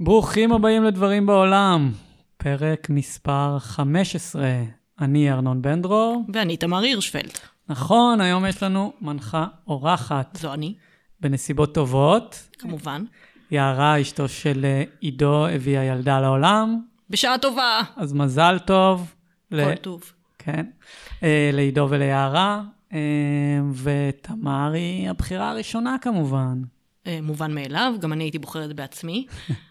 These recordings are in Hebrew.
ברוכים הבאים לדברים בעולם, פרק מספר 15. אני ארנון בן דרור. ואני תמר הירשפלד. נכון, היום יש לנו מנחה אורחת. זו אני. בנסיבות טובות. כמובן. יערה, אשתו של אה, עידו, הביאה ילדה לעולם. בשעה טובה. אז מזל טוב. כל ל... טוב. כן. אה, לעידו וליערה. אה, ותמר היא הבחירה הראשונה כמובן. מובן מאליו, גם אני הייתי בוחרת בעצמי.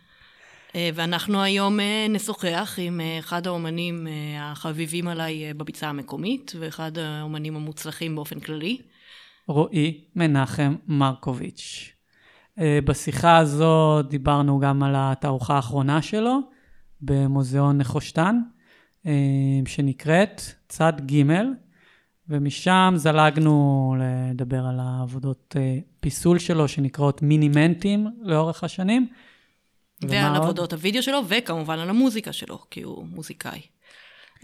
ואנחנו היום נשוחח עם אחד האומנים החביבים עליי בביצה המקומית, ואחד האומנים המוצלחים באופן כללי. רועי מנחם מרקוביץ'. אה, בשיחה הזו דיברנו גם על התערוכה האחרונה שלו במוזיאון נחושתן, אה, שנקראת צד ג', ומשם זלגנו לדבר על העבודות אה, פיסול שלו, שנקראות מינימנטים לאורך השנים. ועל עבודות הוידאו שלו, וכמובן על המוזיקה שלו, כי הוא מוזיקאי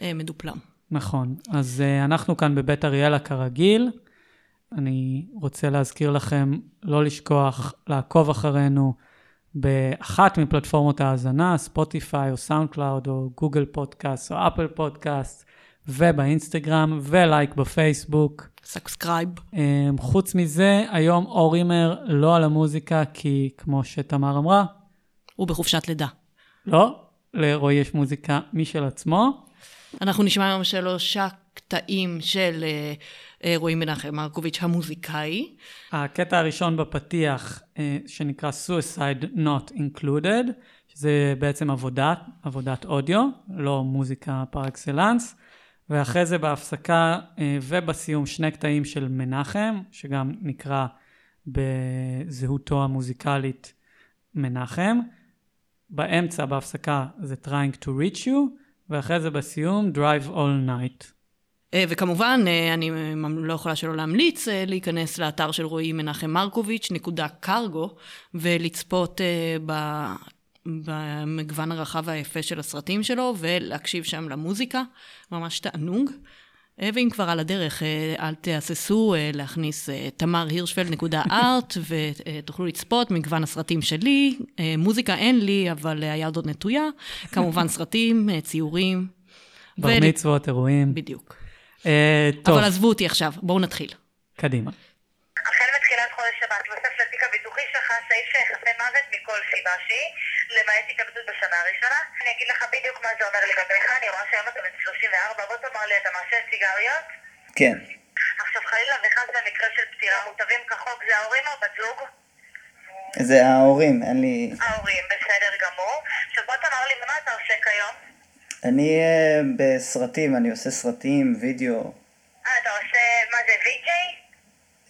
מדופלם. נכון. אז אנחנו כאן בבית אריאלה כרגיל. אני רוצה להזכיר לכם לא לשכוח לעקוב אחרינו באחת מפלטפורמות ההאזנה, ספוטיפיי או SoundCloud או Google Podcast או Apple Podcast, ובאינסטגרם ולייק בפייסבוק. Subscribe. אמ, חוץ מזה, היום אורימר לא על המוזיקה, כי כמו שתמר אמרה... הוא בחופשת לידה. לא, לרועי יש מוזיקה משל עצמו. אנחנו נשמע היום שלושה קטעים של אה, אה, רועי מנחם מרקוביץ' המוזיקאי. הקטע הראשון בפתיח, אה, שנקרא Suicide Not Included, שזה בעצם עבודת, עבודת אודיו, לא מוזיקה פר אקסלנס. ואחרי זה בהפסקה ובסיום שני קטעים של מנחם, שגם נקרא בזהותו המוזיקלית מנחם. באמצע, בהפסקה, זה Trying to Reach You, ואחרי זה בסיום Drive All Night. אה, וכמובן, אה, אני לא יכולה שלא להמליץ אה, להיכנס לאתר של רועי מנחם מרקוביץ', נקודה קרגו, ולצפות ב... במגוון הרחב והיפה של הסרטים שלו, ולהקשיב שם למוזיקה, ממש תענוג. ואם כבר על הדרך, אל תהססו להכניס תמר הירשפלד נקודה ארט, ותוכלו לצפות מגוון הסרטים שלי. מוזיקה אין לי, אבל היד עוד נטויה. כמובן סרטים, ציורים. בר ול... מצוות, אירועים. בדיוק. אה, טוב. אבל עזבו אותי עכשיו, בואו נתחיל. קדימה. החל מתחילת חודש שבת, נוסף לתיק הביטוחי שלך סעיף שיחסי מוות מכל סיבה שהיא, למעט התאבדות בשנה הראשונה. אני אגיד לך בדיוק מה זה אומר לגביך, אני רואה שהיום אתה בן 34, בוא תאמר לי, אתה מעשן סיגריות? כן. עכשיו חלילה וחס במקרה של פטירה מוטבים כחוק, זה ההורים או בת זוג? זה ההורים, אין לי... ההורים, בסדר גמור. עכשיו בוא תאמר לי, מה אתה עושה כיום? אני אה, בסרטים, אני עושה סרטים, וידאו. אה, אתה עושה, מה זה, וי-ג'יי?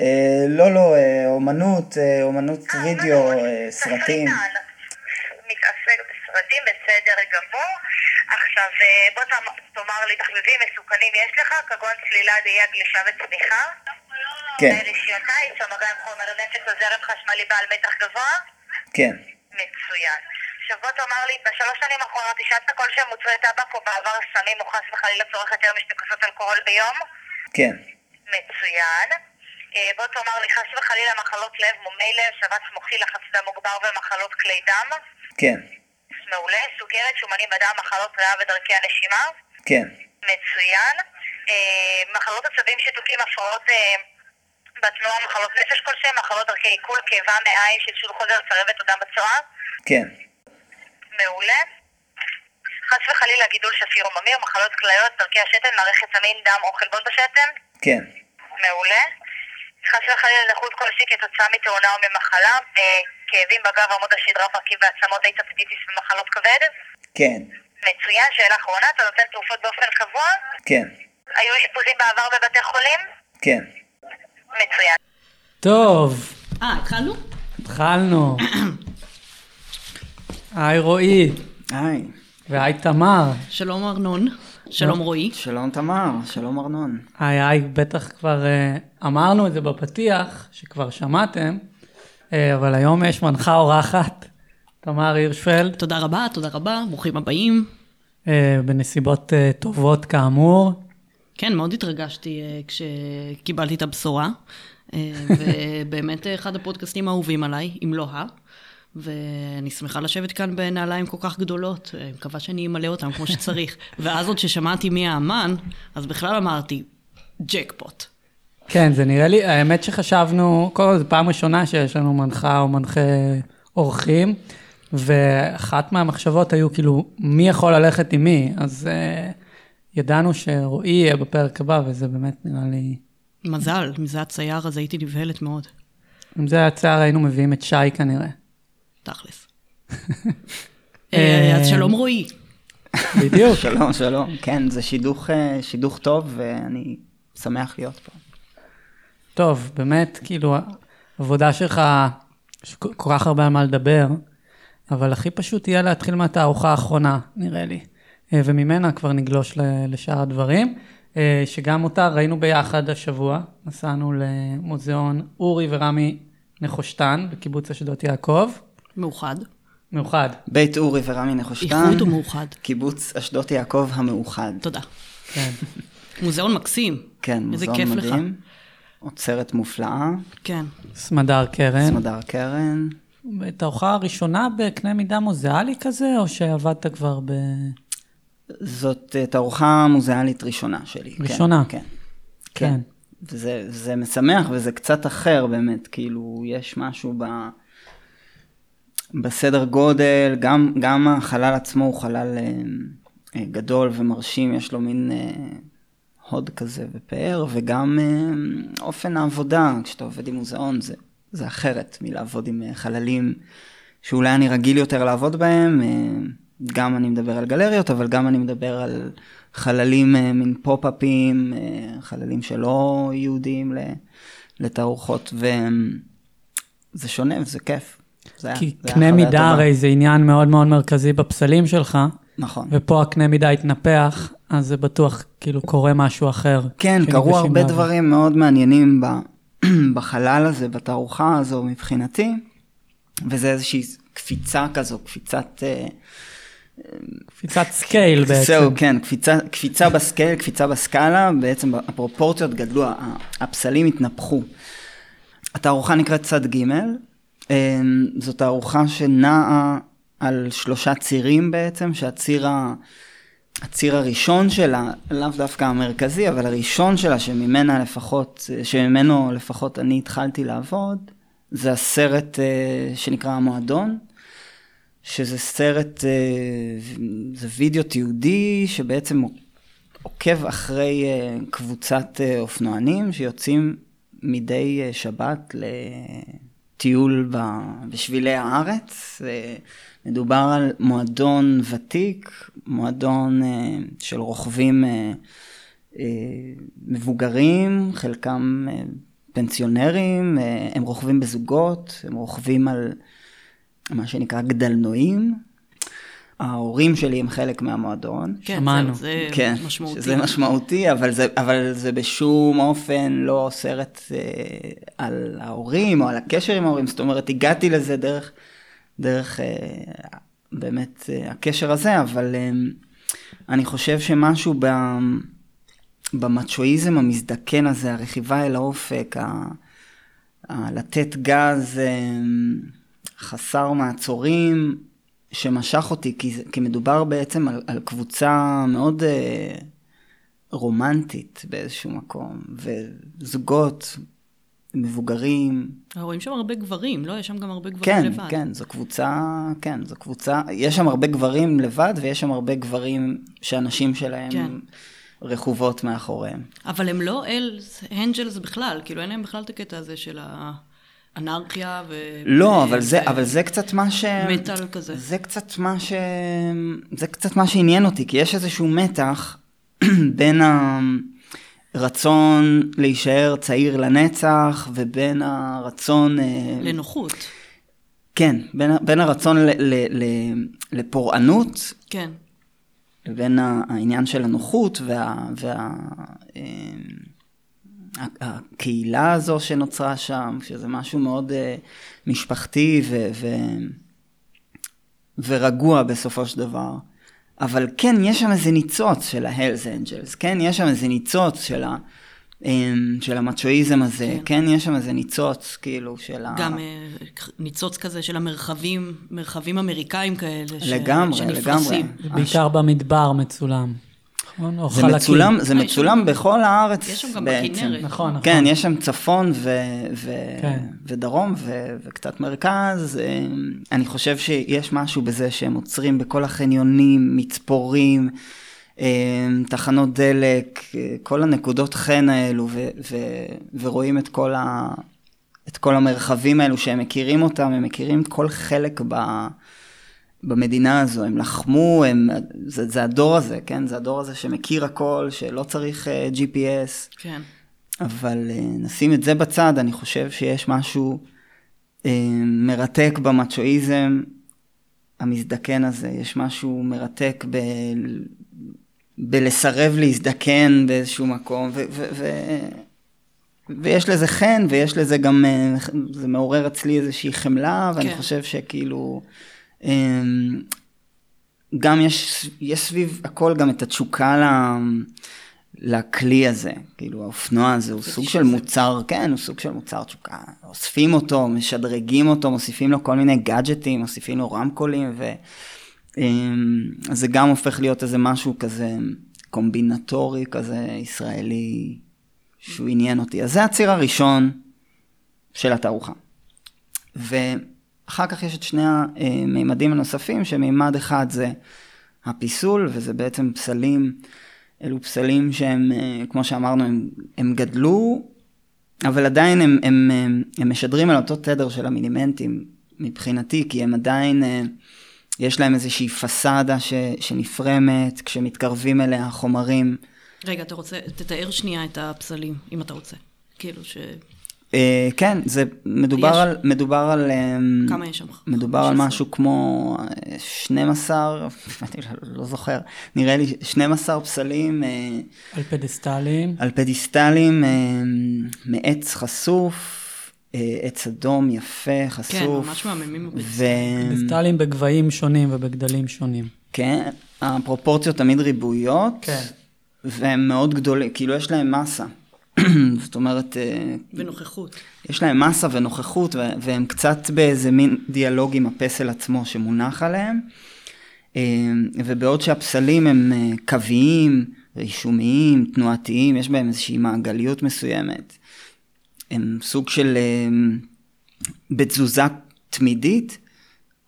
אה, לא, לא, אה, אומנות, אומנות וידאו, סרטים. מתעסק בסרטים, בסדר גמור. עכשיו, בוא תאמר לי, תחביבים מסוכנים יש לך, כגון צלילה, דהייה, גלישה וצמיחה? כן. רישיון טיס, המגע עם חומר נפץ או זרם חשמלי בעל מתח גבוה? כן. מצוין. עכשיו בוא תאמר לי, בשלוש שנים האחרונות עישנת כלשהם מוצרי טבק או בעבר סמים או חס וחלילה צורך יותר משתי כוסות אלכוהול ביום? כן. מצוין. אה, בוא תאמר לי, חס וחלילה מחלות לב, מומי לב, שבץ מוחי, לחץ דם מוגבר ומחלות כלי דם? כן. מעולה. סוכרת, שומנים בדם, מחלות ריאה ודרכי הנשימה? כן. מצוין. אה, מחלות עצבים, שיתוקים, הפרעות אה, בתנועה, מחלות נפש כלשהם, מחלות דרכי עיכול, כאבה מעיים, שלשול חוזר, צרבת או דם בצורה? כן. מעולה. חס וחלילה גידול שפיר או ממיר, מחלות כליות, דרכי השתן, מערכת המין, דם או חלבון בשתן? כן. מעולה. חס וחלילה נכות כלשהי כתוצאה מתאונה או ממחלה, אה, כאבים בגב, עמוד השדרה, פרקים ועצמות, היטפטיטיס ומחלות כבד? כן. מצוין, שאלה אחרונה, אתה נותן תרופות באופן קבוע? כן. היו אשפוזים בעבר בבתי חולים? כן. מצוין. טוב. אה, התחלנו? התחלנו. היי רועי. היי. והי תמר. שלום ארנון. שלום רועי. שלום תמר, שלום ארנון. היי היי, בטח כבר uh, אמרנו את זה בפתיח, שכבר שמעתם, אבל היום יש מנחה אורחת, תמר הירשפלד. תודה רבה, תודה רבה, ברוכים הבאים. Uh, בנסיבות uh, טובות כאמור. כן, מאוד התרגשתי כשקיבלתי את הבשורה, ובאמת אחד הפודקאסטים האהובים עליי, אם לא ה. ואני שמחה לשבת כאן בנעליים כל כך גדולות, מקווה שאני אמלא אותם כמו שצריך. ואז עוד כששמעתי מי האמן, אז בכלל אמרתי, ג'קפוט. כן, זה נראה לי, האמת שחשבנו, כל זו פעם ראשונה שיש לנו מנחה או מנחה אורחים, ואחת מהמחשבות היו כאילו, מי יכול ללכת עם מי? אז uh, ידענו שרועי יהיה בפרק הבא, וזה באמת נראה לי... מזל, אם זה הצייר אז הייתי נבהלת מאוד. אם זה היה צייר היינו מביאים את שי כנראה. תכלס. אה, אז שלום רועי. בדיוק. שלום, שלום. כן, זה שידוך, אה, שידוך טוב, ואני שמח להיות פה. טוב, באמת, כאילו, העבודה שלך, יש כל כך הרבה על מה לדבר, אבל הכי פשוט יהיה להתחיל מהתערוכה האחרונה, נראה לי. אה, וממנה כבר נגלוש ל- לשאר הדברים, אה, שגם אותה ראינו ביחד השבוע, נסענו למוזיאון אורי ורמי נחושתן בקיבוץ אשדות יעקב. מאוחד. מאוחד. בית אורי ורמי נחושתן. איחוד ומאוחד. קיבוץ אשדות יעקב המאוחד. תודה. כן. מוזיאון מקסים. כן, איזה מוזיאון כיף לך. אוצרת מופלאה, כן. סמדר קרן. סמדר קרן. תערוכה הראשונה בקנה מידה מוזיאלי כזה, או שעבדת כבר ב... זאת תערוכה מוזיאלית ראשונה שלי. כן, ראשונה? כן. כן. וזה זה משמח וזה קצת אחר באמת, כאילו, יש משהו ב... בסדר גודל, גם, גם החלל עצמו הוא חלל אה, אה, גדול ומרשים, יש לו מין אה, הוד כזה ופאר, וגם אה, אופן העבודה, כשאתה עובד עם מוזיאון זה, זה אחרת מלעבוד עם אה, חללים שאולי אני רגיל יותר לעבוד בהם, אה, גם אני מדבר על גלריות, אבל גם אני מדבר על חללים, אה, מין פופ-אפים, אה, חללים שלא ייעודיים ל- לתערוכות, וזה שונה וזה כיף. זה כי זה קנה מידה. הרי זה עניין מאוד מאוד מרכזי בפסלים שלך, נכון. ופה הקנה מידה התנפח, אז זה בטוח כאילו קורה משהו אחר. כן, קרו הרבה לעבוד. דברים מאוד מעניינים ב, בחלל הזה, בתערוכה הזו מבחינתי, וזה איזושהי קפיצה כזו, קפיצת... אה, קפיצת scale בעצם. זהו, כן, קפיצה, קפיצה ב scale, קפיצה בסקאלה, בעצם הפרופורציות גדלו, הפסלים התנפחו. התערוכה נקראת צד ג', אה, זו תערוכה שנעה על שלושה צירים בעצם, שהציר ה... הציר הראשון שלה, לאו דווקא המרכזי, אבל הראשון שלה, שממנה לפחות, שממנו לפחות אני התחלתי לעבוד, זה הסרט אה, שנקרא המועדון, שזה סרט, אה, זה וידאו תיעודי שבעצם עוקב אחרי אה, קבוצת אה, אופנוענים שיוצאים מדי אה, שבת לטיול ב- בשבילי הארץ. אה, מדובר על מועדון ותיק, מועדון אה, של רוכבים אה, אה, מבוגרים, חלקם אה, פנסיונרים, אה, הם רוכבים בזוגות, הם רוכבים על מה שנקרא גדלנועים. ההורים שלי הם חלק מהמועדון. כן, שמענו. זהו, זה כן, משמעותי. שזה משמעותי, אבל זה, אבל זה בשום אופן לא סרט אה, על ההורים או על הקשר עם ההורים, זאת אומרת, הגעתי לזה דרך, דרך אה, באמת אה, הקשר הזה, אבל אה, אני חושב שמשהו במצ'ואיזם המזדקן הזה, הרכיבה אל האופק, ה, לתת גז חסר מעצורים, שמשך אותי, כי, כי מדובר בעצם על, על קבוצה מאוד אה, רומנטית באיזשהו מקום, וזוגות מבוגרים. רואים שם הרבה גברים, לא? יש שם גם הרבה גברים כן, לבד. כן, זו קבוצה, כן, זו קבוצה, יש שם הרבה גברים לבד, ויש שם הרבה גברים שהנשים שלהם כן. רכובות מאחוריהם. אבל הם לא אלס, אנג'לס בכלל, כאילו אין להם בכלל את הקטע הזה של האנרכיה ו... לא, אבל זה, אבל זה קצת מה ש... מטאל כזה. זה קצת מה ש... זה קצת מה שעניין אותי, כי יש איזשהו מתח בין הרצון להישאר צעיר לנצח, ובין הרצון... אה, לנוחות, כן, בין, בין הרצון ל, ל, ל, לפורענות, כן. לבין העניין של הנוחות וה... וה אה, הקהילה הזו שנוצרה שם, שזה משהו מאוד אה, משפחתי ו, ו, ורגוע בסופו של דבר. אבל כן, יש שם איזה ניצוץ של ה-Hells Angels, כן, יש שם איזה ניצוץ של, ה, אמ, של המצ'ואיזם הזה, כן. כן, יש שם איזה ניצוץ, כאילו, של ה... גם אה, ניצוץ כזה של המרחבים, מרחבים אמריקאים כאלה. לגמרי, שנפרסים. לגמרי. בעיקר במדבר מצולם. נכון, או זה חלקים. מצולם, זה אה, מצולם שם, בכל הארץ יש שם גם בכנרת. נכון, נכון. כן, יש שם צפון ו, ו, כן. ודרום ו, וקצת מרכז. אה, אני חושב שיש משהו בזה שהם עוצרים בכל החניונים, מצפורים, אה, תחנות דלק, כל הנקודות חן האלו, ו, ו, ורואים את כל, ה, את כל המרחבים האלו שהם מכירים אותם, הם מכירים כל חלק ב... במדינה הזו, הם לחמו, הם, זה, זה הדור הזה, כן? זה הדור הזה שמכיר הכל, שלא צריך uh, GPS. כן. אבל uh, נשים את זה בצד, אני חושב שיש משהו uh, מרתק במצ'ואיזם המזדקן הזה, יש משהו מרתק ב... בלסרב להזדקן באיזשהו מקום, ו... ו, ו ויש לזה חן, ויש לזה גם, זה מעורר אצלי איזושהי חמלה, ואני כן. חושב שכאילו... אמ, גם יש, יש סביב הכל גם את התשוקה ל... לכלי הזה, כאילו האופנוע הזה הוא סוג של מוצר, כן, הוא סוג של מוצר תשוקה, אוספים אותו, משדרגים אותו, מוסיפים לו כל מיני גאדג'טים, מוסיפים לו רמקולים, וזה אמ, גם הופך להיות איזה משהו כזה קומבינטורי כזה ישראלי, שהוא עניין אותי. אז זה הציר הראשון של התערוכה. ו... אחר כך יש את שני המימדים הנוספים, שמימד אחד זה הפיסול, וזה בעצם פסלים, אלו פסלים שהם, אה, כמו שאמרנו, הם, הם גדלו, אבל עדיין הם, הם, הם, הם משדרים על אותו תדר של המילימנטים מבחינתי, כי הם עדיין, אה, יש להם איזושהי פסאדה ש, שנפרמת כשמתקרבים אליה החומרים. רגע, אתה רוצה, תתאר שנייה את הפסלים, אם אתה רוצה. כאילו ש... אה, כן, זה מדובר יש... על, מדובר על... אמ, כמה יש שם? מדובר על משהו כמו 12, אני לא זוכר, נראה לי 12 פסלים. אה, על פדסטלים. על פדסטלים אה, מעץ חשוף. עץ אדום יפה, חשוף. כן, ממש מהממים ו... פדסטלים בגבהים שונים ובגדלים שונים. כן, הפרופורציות תמיד ריבועיות. כן. והם מאוד גדולים, כאילו יש להם מסה. זאת אומרת... אה, ונוכחות. יש להם מסה ונוכחות, והם קצת באיזה מין דיאלוג עם הפסל עצמו שמונח עליהם. אה, ובעוד שהפסלים הם אה, קוויים, רישומיים, תנועתיים, יש בהם איזושהי מעגליות מסוימת. הם סוג של... בתזוזה תמידית,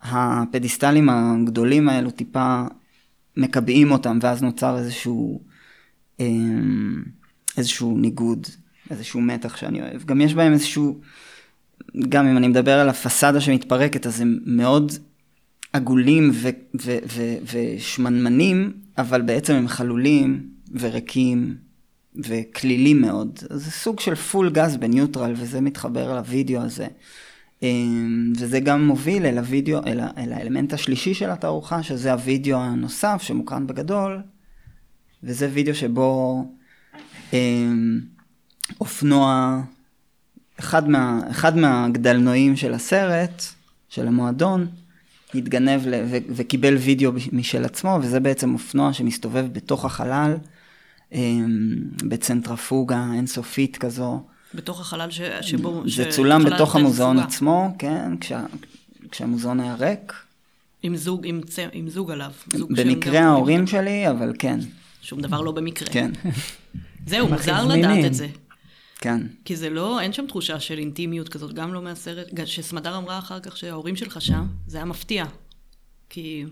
הפדיסטלים הגדולים האלו טיפה מקבעים אותם, ואז נוצר איזשהו... איזשהו ניגוד, איזשהו מתח שאני אוהב. גם יש בהם איזשהו, גם אם אני מדבר על הפסאדה שמתפרקת, אז הם מאוד עגולים ו- ו- ו- ושמנמנים, אבל בעצם הם חלולים וריקים וכלילים מאוד. אז זה סוג של פול גז בניוטרל, וזה מתחבר לוידאו הזה. אמ, וזה גם מוביל אל הוידאו, אל, אל האלמנט השלישי של התערוכה, שזה הוידאו הנוסף שמוקרן בגדול, וזה וידאו שבו אופנוע, אחד, מה, אחד מהגדלנועים של הסרט, של המועדון, התגנב ל, ו, וקיבל וידאו משל עצמו, וזה בעצם אופנוע שמסתובב בתוך החלל, אמ, בצנטרפוגה אינסופית כזו. בתוך החלל ש, שבו... זה ש... צולם בתוך המוזיאון עצמו, כן, כשה, כשהמוזיאון היה ריק. עם זוג, עם, צ... עם זוג עליו. זוג במקרה ההורים שלי, אבל כן. שום דבר לא במקרה. כן. זהו, מוזר לדעת את זה. כן. כי זה לא, אין שם תחושה של אינטימיות כזאת, גם לא מהסרט, שסמדר אמרה אחר כך שההורים שלך שם, זה היה מפתיע. כי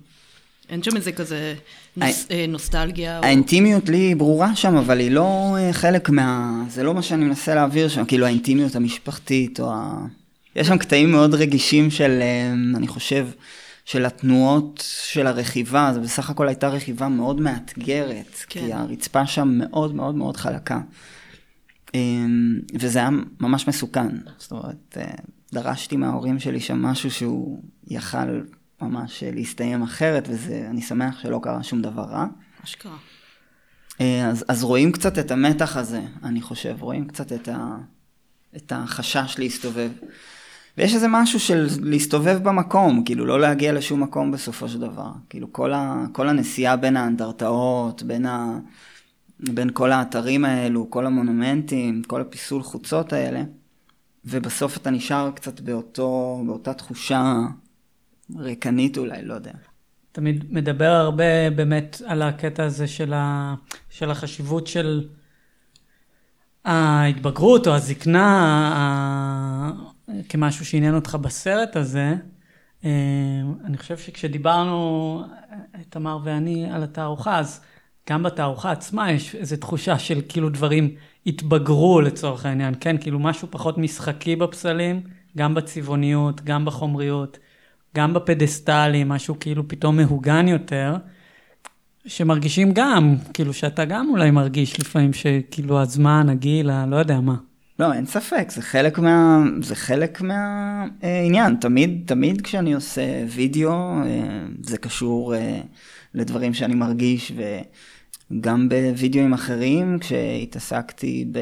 אין שם איזה כזה נוס, אה, נוסטלגיה. האינטימיות או... לי ברורה שם, אבל היא לא אה, חלק מה... זה לא מה שאני מנסה להעביר שם, כאילו האינטימיות המשפחתית, או ה... יש שם קטעים מאוד רגישים של, אה, אני חושב, של התנועות של הרכיבה, זה בסך הכל הייתה רכיבה מאוד מאתגרת, כן. כי הרצפה שם מאוד מאוד מאוד חלקה. אמ, וזה היה ממש מסוכן, זאת אומרת, אה, דרשתי מההורים שלי שם משהו שהוא יכל ממש להסתיים אחרת, ואני שמח שלא קרה שום דבר רע. אשכרה. אה, אז, אז רואים קצת את המתח הזה, אני חושב, רואים קצת את, ה, את החשש להסתובב. ויש איזה משהו של להסתובב במקום, כאילו לא להגיע לשום מקום בסופו של דבר. כאילו כל, ה, כל הנסיעה בין האנדרטאות, בין בין כל האתרים האלו, כל המונומנטים, כל הפיסול חוצות האלה, ובסוף אתה נשאר קצת באותו, באותה תחושה ריקנית אולי, לא יודע. תמיד מדבר הרבה באמת על הקטע הזה של, ה, של החשיבות של ההתבגרות או הזקנה ה, כמשהו שעניין אותך בסרט הזה. אה, אני חושב שכשדיברנו, תמר ואני, על התערוכה, אז גם בתערוכה עצמה יש איזו תחושה של כאילו דברים התבגרו לצורך העניין, כן? כאילו משהו פחות משחקי בפסלים, גם בצבעוניות, גם בחומריות, גם בפדסטלים, משהו כאילו פתאום מהוגן יותר, שמרגישים גם, כאילו שאתה גם אולי מרגיש לפעמים שכאילו הזמן, הגיל, הלא יודע מה. לא, אין ספק, זה חלק מה... זה חלק מהעניין. תמיד, תמיד כשאני עושה וידאו, אה, זה קשור אה, לדברים שאני מרגיש, וגם בווידאוים אחרים, כשהתעסקתי ב...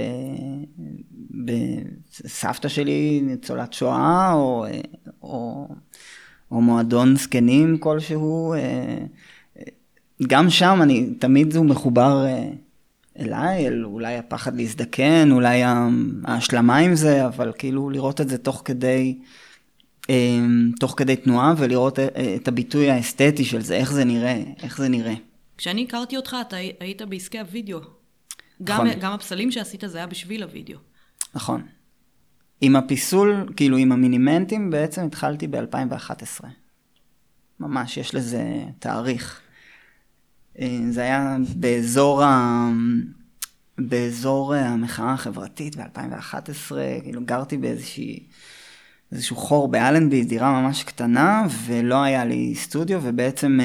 בסבתא שלי, ניצולת שואה, או, או, או מועדון זקנים כלשהו, אה, גם שם אני, תמיד הוא מחובר אליי, אל אולי הפחד להזדקן, אולי ההשלמה עם זה, אבל כאילו לראות את זה תוך כדי, תוך כדי תנועה ולראות את הביטוי האסתטי של זה, איך זה נראה, איך זה נראה. כשאני הכרתי אותך, אתה היית בעסקי הוידאו. נכון. גם, גם הפסלים שעשית זה היה בשביל הוידאו. נכון. עם הפיסול, כאילו עם המינימנטים, בעצם התחלתי ב-2011. ממש, יש לזה תאריך. זה היה באזור, ה... באזור המחאה החברתית ב-2011, כאילו גרתי באיזושהי... איזשהו חור באלנבי, דירה ממש קטנה, ולא היה לי סטודיו, ובעצם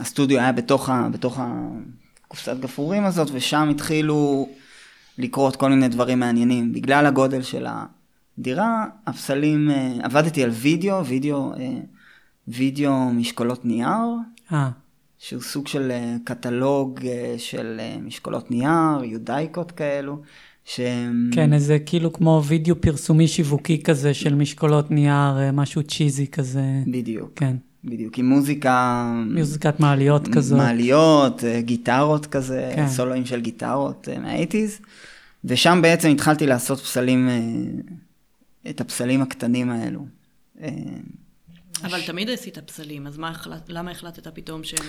הסטודיו היה בתוך, ה, בתוך הקופסת גפרורים הזאת, ושם התחילו לקרות כל מיני דברים מעניינים. בגלל הגודל של הדירה, הפסלים, עבדתי על וידאו, וידאו, וידאו משקולות נייר. אה. שהוא סוג של קטלוג של משקולות נייר, יודאיקות כאלו. ש... כן, איזה כאילו כמו וידאו פרסומי שיווקי כזה של משקולות נייר, משהו צ'יזי כזה. בדיוק. כן. בדיוק, עם מוזיקה... מוזיקת מעליות כזאת. מעליות, גיטרות כזה, כן. סולואים של גיטרות מהאייטיז. ושם בעצם התחלתי לעשות פסלים, את הפסלים הקטנים האלו. אבל תמיד עשית פסלים, אז מה החלט, למה החלטת פתאום שהם,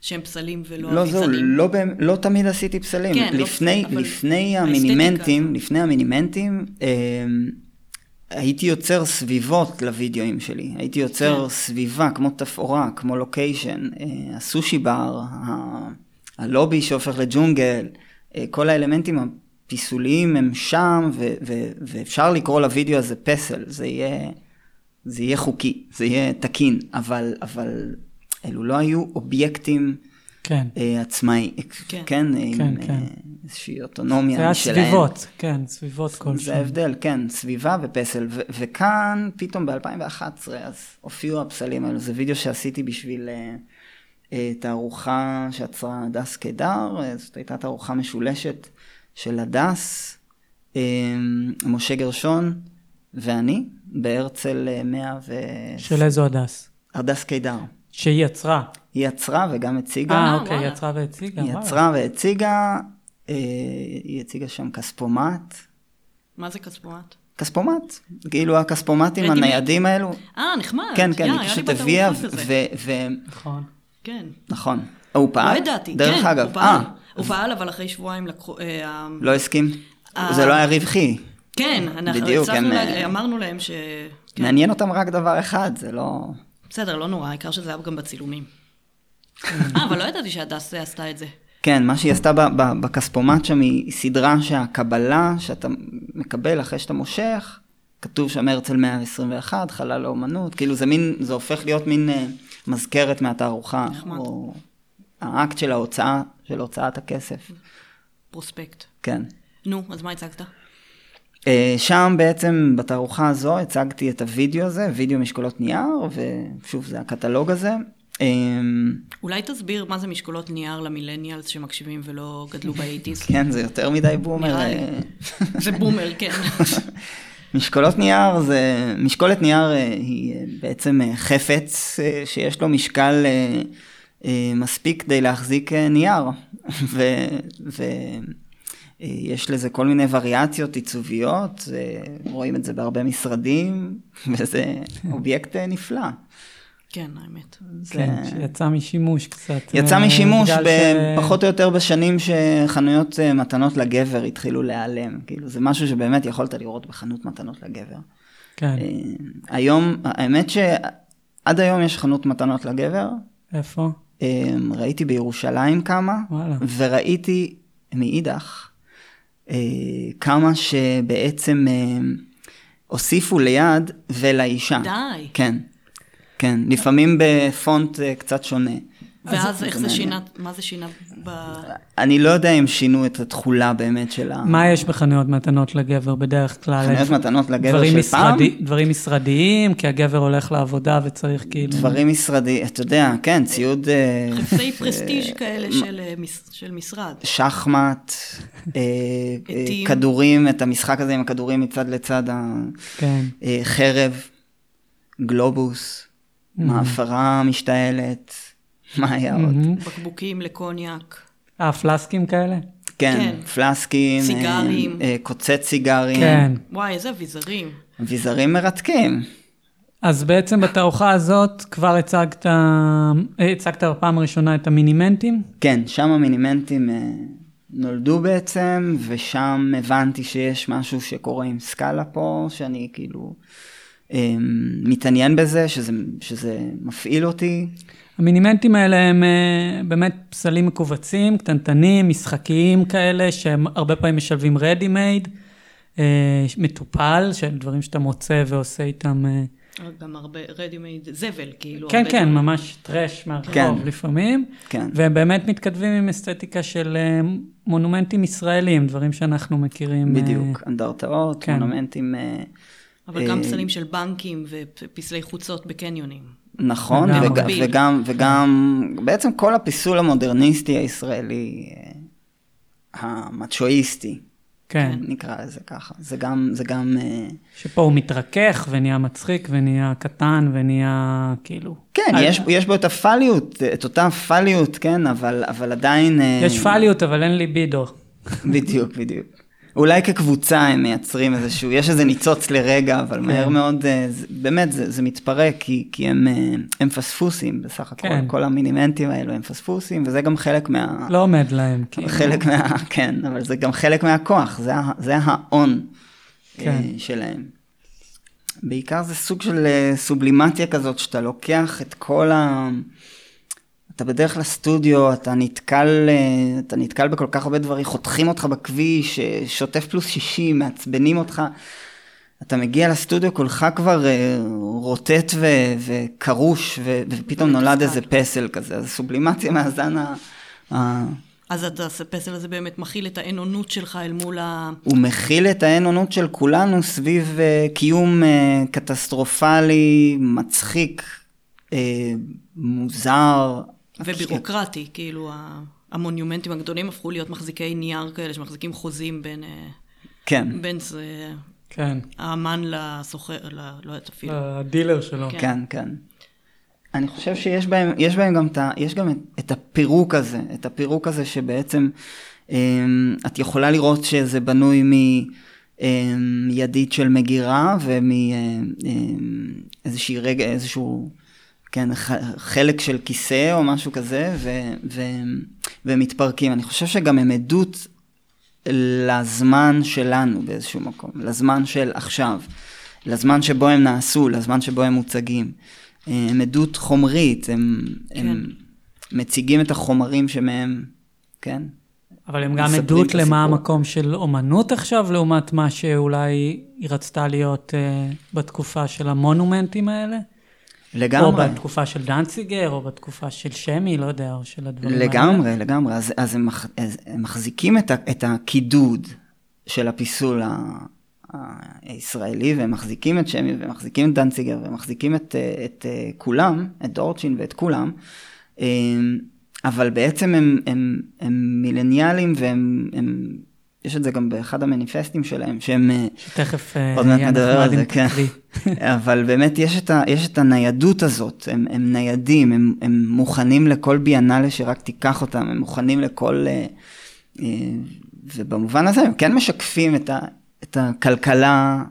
שהם פסלים ולא לא זהו, לא, לא תמיד עשיתי פסלים. כן, לפני, לא, לפני המינימנטים, לפני המינימנטים, אה, הייתי יוצר סביבות לוידאוים שלי. הייתי יוצר כן. סביבה, כמו תפאורה, כמו לוקיישן, אה, הסושי בר, ה- הלובי שהופך לג'ונגל, אה, כל האלמנטים הפיסוליים הם שם, ו- ו- ואפשר לקרוא לוידאו הזה פסל, זה יהיה... זה יהיה חוקי, זה יהיה תקין, אבל, אבל אלו לא היו אובייקטים כן. אה, עצמאי, כן, כן, כן, עם כן. אה, איזושהי אוטונומיה זה היה משלהם. סביבות, כן, סביבות כלשהן. זה ההבדל, כן, סביבה ופסל. ו- וכאן, פתאום ב-2011, אז הופיעו הפסלים האלו. זה וידאו שעשיתי בשביל אה, אה, תערוכה שעצרה הדס קידר, אה, זאת הייתה תערוכה משולשת של הדס, אה, משה גרשון ואני, בהרצל אה, 100 ו... של איזו הדס? הדס קידר. שהיא יצרה. היא יצרה וגם הציגה. אה, אה, אוקיי, וואלה. יצרה והציגה. היא. יצרה והציגה, אה, היא הציגה שם כספומט. מה זה כספומט? כספומט, כאילו הכספומטים הניידים האלו. אה, נחמד. כן, כן, יא, היא פשוט הביאה. ו... נכון. כן. נכון. הוא פעל? לא ידעתי, דרך כן, אגב, הוא פעל. אה, הוא פעל, אבל אחרי שבועיים לקחו... אה, לא הסכים? אה. זה לא היה רווחי. כן, אנחנו בדיוק, הצלחנו, הם, לה- אה, אמרנו להם ש... כן. מעניין אותם רק דבר אחד, זה לא... בסדר, לא נורא, העיקר שזה היה גם בצילומים. אה, אבל לא ידעתי שהדס עשתה את זה. כן, מה שהיא עשתה בכספומט שם היא סדרה שהקבלה שאתה מקבל אחרי שאתה מושך, כתוב שם הרצל 121, חלל האומנות, כאילו זה מין, זה הופך להיות מין אה, מזכרת מהתערוכה, נחמד. או האקט של ההוצאה, של הוצאת הכסף, פרוספקט. כן. נו, אז מה הצגת? אה, שם בעצם בתערוכה הזו הצגתי את הוידאו הזה, וידאו משקולות נייר, ושוב זה הקטלוג הזה. אה, אולי תסביר מה זה משקולות נייר ל millennials שמקשיבים ולא גדלו ב eighties. כן, זה יותר מדי boomer. אה, זה boomer, כן. משקולות נייר זה, משקולת נייר היא בעצם חפץ שיש לו משקל מספיק כדי להחזיק נייר. ויש לזה כל מיני וריאציות עיצוביות, רואים את זה בהרבה משרדים, וזה אובייקט נפלא. כן, האמת. כן, שיצא משימוש קצת. יצא משימוש פחות או יותר בשנים שחנויות מתנות לגבר התחילו להיעלם. כאילו, זה משהו שבאמת יכולת לראות בחנות מתנות לגבר. כן. היום, האמת שעד היום יש חנות מתנות לגבר. איפה? ראיתי בירושלים כמה, וואלה. וראיתי מאידך אה, כמה שבעצם אה, הוסיפו ליד ולאישה. די. כן, כן, לפעמים בפונט אה, קצת שונה. ואז איך זה שינה, מה זה שינה ב... אני לא יודע אם שינו את התכולה באמת של ה... מה יש בחנויות מתנות לגבר בדרך כלל? חנויות מתנות לגבר של משרדי, פעם? דברים משרדיים, כי הגבר הולך לעבודה וצריך כאילו... דברים משרדיים, אתה יודע, כן, ציוד... אה, חפצי פרסטיג' כאלה של, אה, של משרד. שחמט, אה, אה. כדורים, את המשחק הזה עם הכדורים מצד לצד, כן. אה, חרב, גלובוס, Mm. מאפרה משתעלת, מה היה עוד? בקבוקים לקוניאק. אה, פלסקים כאלה? כן, כן. פלסקים, אה, סיגרים. אה, קוצץ סיגרים, כן. וואי, איזה אביזרים. אביזרים מרתקים. אז בעצם בתערוכה הזאת כבר הצגת, אה, הצגת בפעם הראשונה את המינימנטים? כן, שם המינימנטים אה, נולדו בעצם, ושם הבנתי שיש משהו שקורה עם סקאלה פה, שאני כאילו מתעניין בזה, שזה, שזה מפעיל אותי. המינימנטים האלה הם אה, באמת פסלים מקובצים, קטנטנים, משחקיים כאלה, שהם הרבה פעמים משלבים רדי מייד, מטופל, של דברים שאתה מוצא ועושה איתם... אה, גם הרבה רדי מייד זבל, כאילו. כן, כן, דברים. ממש טרש מהרחוב כן. לפעמים. כן. והם באמת מתכתבים עם אסתטיקה של אה, מונומנטים ישראלים, דברים שאנחנו מכירים. אה, בדיוק, אנדרטאות, כן. מונומנטים, אה, אבל גם אה, פסלים של בנקים ופסלי חוצות בקניונים. נכון. וג-. וגם, וגם, בעצם כל הפיסול המודרניסטי הישראלי, אה, המצ'ואיסטי, כן, נקרא לזה ככה, זה גם, זה גם, אה, שפה הוא מתרכך ונהיה מצחיק ונהיה קטן ונהיה כאילו... כן, אה, יש, יש בו את הפאליות, את אותה פאליות, כן, אבל, אבל עדיין... אה, יש פאליות, אבל אין ליבידו. בדיוק, בדיוק. אולי כקבוצה הם מייצרים איזשהו, יש איזה ניצוץ לרגע, אבל כן. מהר מאוד, אה, זה- באמת, זה, זה מתפרק, כי, כי הם, אה, הם פספוסים בסך הכל, כן. כל המינימנטים האלו הם פספוסים, וזה גם חלק מה... לא עומד להם, כאילו. חלק מה... כן, אבל זה גם חלק מהכוח, זה, זה ההון כן. אה, שלהם. בעיקר זה סוג של סובלימציה כזאת, שאתה לוקח את כל ה... אתה בדרך לסטודיו, אתה נתקל, אה, אתה נתקל בכל כך הרבה דברים, חותכים אותך בכביש, אה, שוטף פלוס 60, מעצבנים אותך. אתה מגיע לסטודיו, כולך כבר אה, רוטט ו- וקרוש, ו- ופתאום נולד איזה פסל כזה, אז סובלימציה מהזן ה... ה- אז אתה- הפסל הזה באמת מכיל את האין-אונות שלך אל מול ה... הוא מכיל את האין-אונות של כולנו סביב uh, קיום uh, קטסטרופלי, מצחיק, אה, מוזר. ובירוקרטי, כאילו המונומנטים הגדולים הפכו להיות מחזיקי נייר כאלה שמחזיקים חוזים בין, אה, כן, בין זה, כן, האמן לסוחר, ל- לא יודעת אפילו. הדילר שלו. כן. כן, כן. אני חושב שיש בהם, יש בהם גם, את יש גם את, את הפירוק הזה, את הפירוק הזה שבעצם אמ, את יכולה לראות שזה בנוי מידית של מגירה ומאיזושהי רגע, איזשהו, כן, חלק של כיסא או משהו כזה, ו, ו, והם מתפרקים. אני חושב שגם הם עדות לזמן שלנו באיזשהו מקום, לזמן של עכשיו, לזמן שבו הם נעשו, לזמן שבו הם מוצגים. הם עדות חומרית, הם, כן. הם מציגים את החומרים שמהם, כן? אבל הם גם עדות למה. המקום של אומנות עכשיו, לעומת מה שאולי היא רצתה להיות uh, בתקופה של המונומנטים האלה? לגמרי. או בתקופה של דנציגר, או בתקופה של שמי, לא יודע, או של הדברים האלה. לגמרי, לגמרי. אז, אז הם, מח, אז הם מחזיקים את, ה, את הקידוד של הפיסול ה, הישראלי, והם מחזיקים את שמי, והם מחזיקים את דנציגר, והם מחזיקים את, את, את כולם, את דורצ'ין ואת כולם, אה, אבל בעצם הם, הם, הם מילניאלים והם הם יש את זה גם באחד המניפסטים שלהם, שהם... אה, שתכף אה, עוד מעט נדבר על זה, כן. אבל באמת יש את, ה, יש את הניידות הזאת, הם, הם ניידים, הם, הם מוכנים לכל ביאנלה שרק תיקח אותם, הם מוכנים לכל... אה, ובמובן הזה הם כן משקפים את, ה, את הכלכלה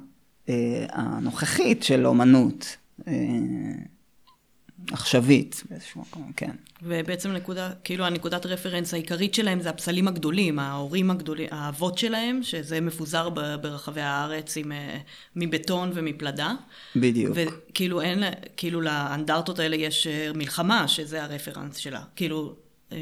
הנוכחית של אומנות. עכשווית באיזשהו מקום, כן. ובעצם נקודה, כאילו הנקודת רפרנס העיקרית שלהם זה הפסלים הגדולים, ההורים הגדולים, האבות שלהם, שזה מפוזר ברחבי הארץ עם, אה, מבטון ומפלדה. בדיוק. וכאילו אין, כאילו לאנדרטות האלה יש אה, מלחמה, שזה הרפרנס שלה. כאילו, אה,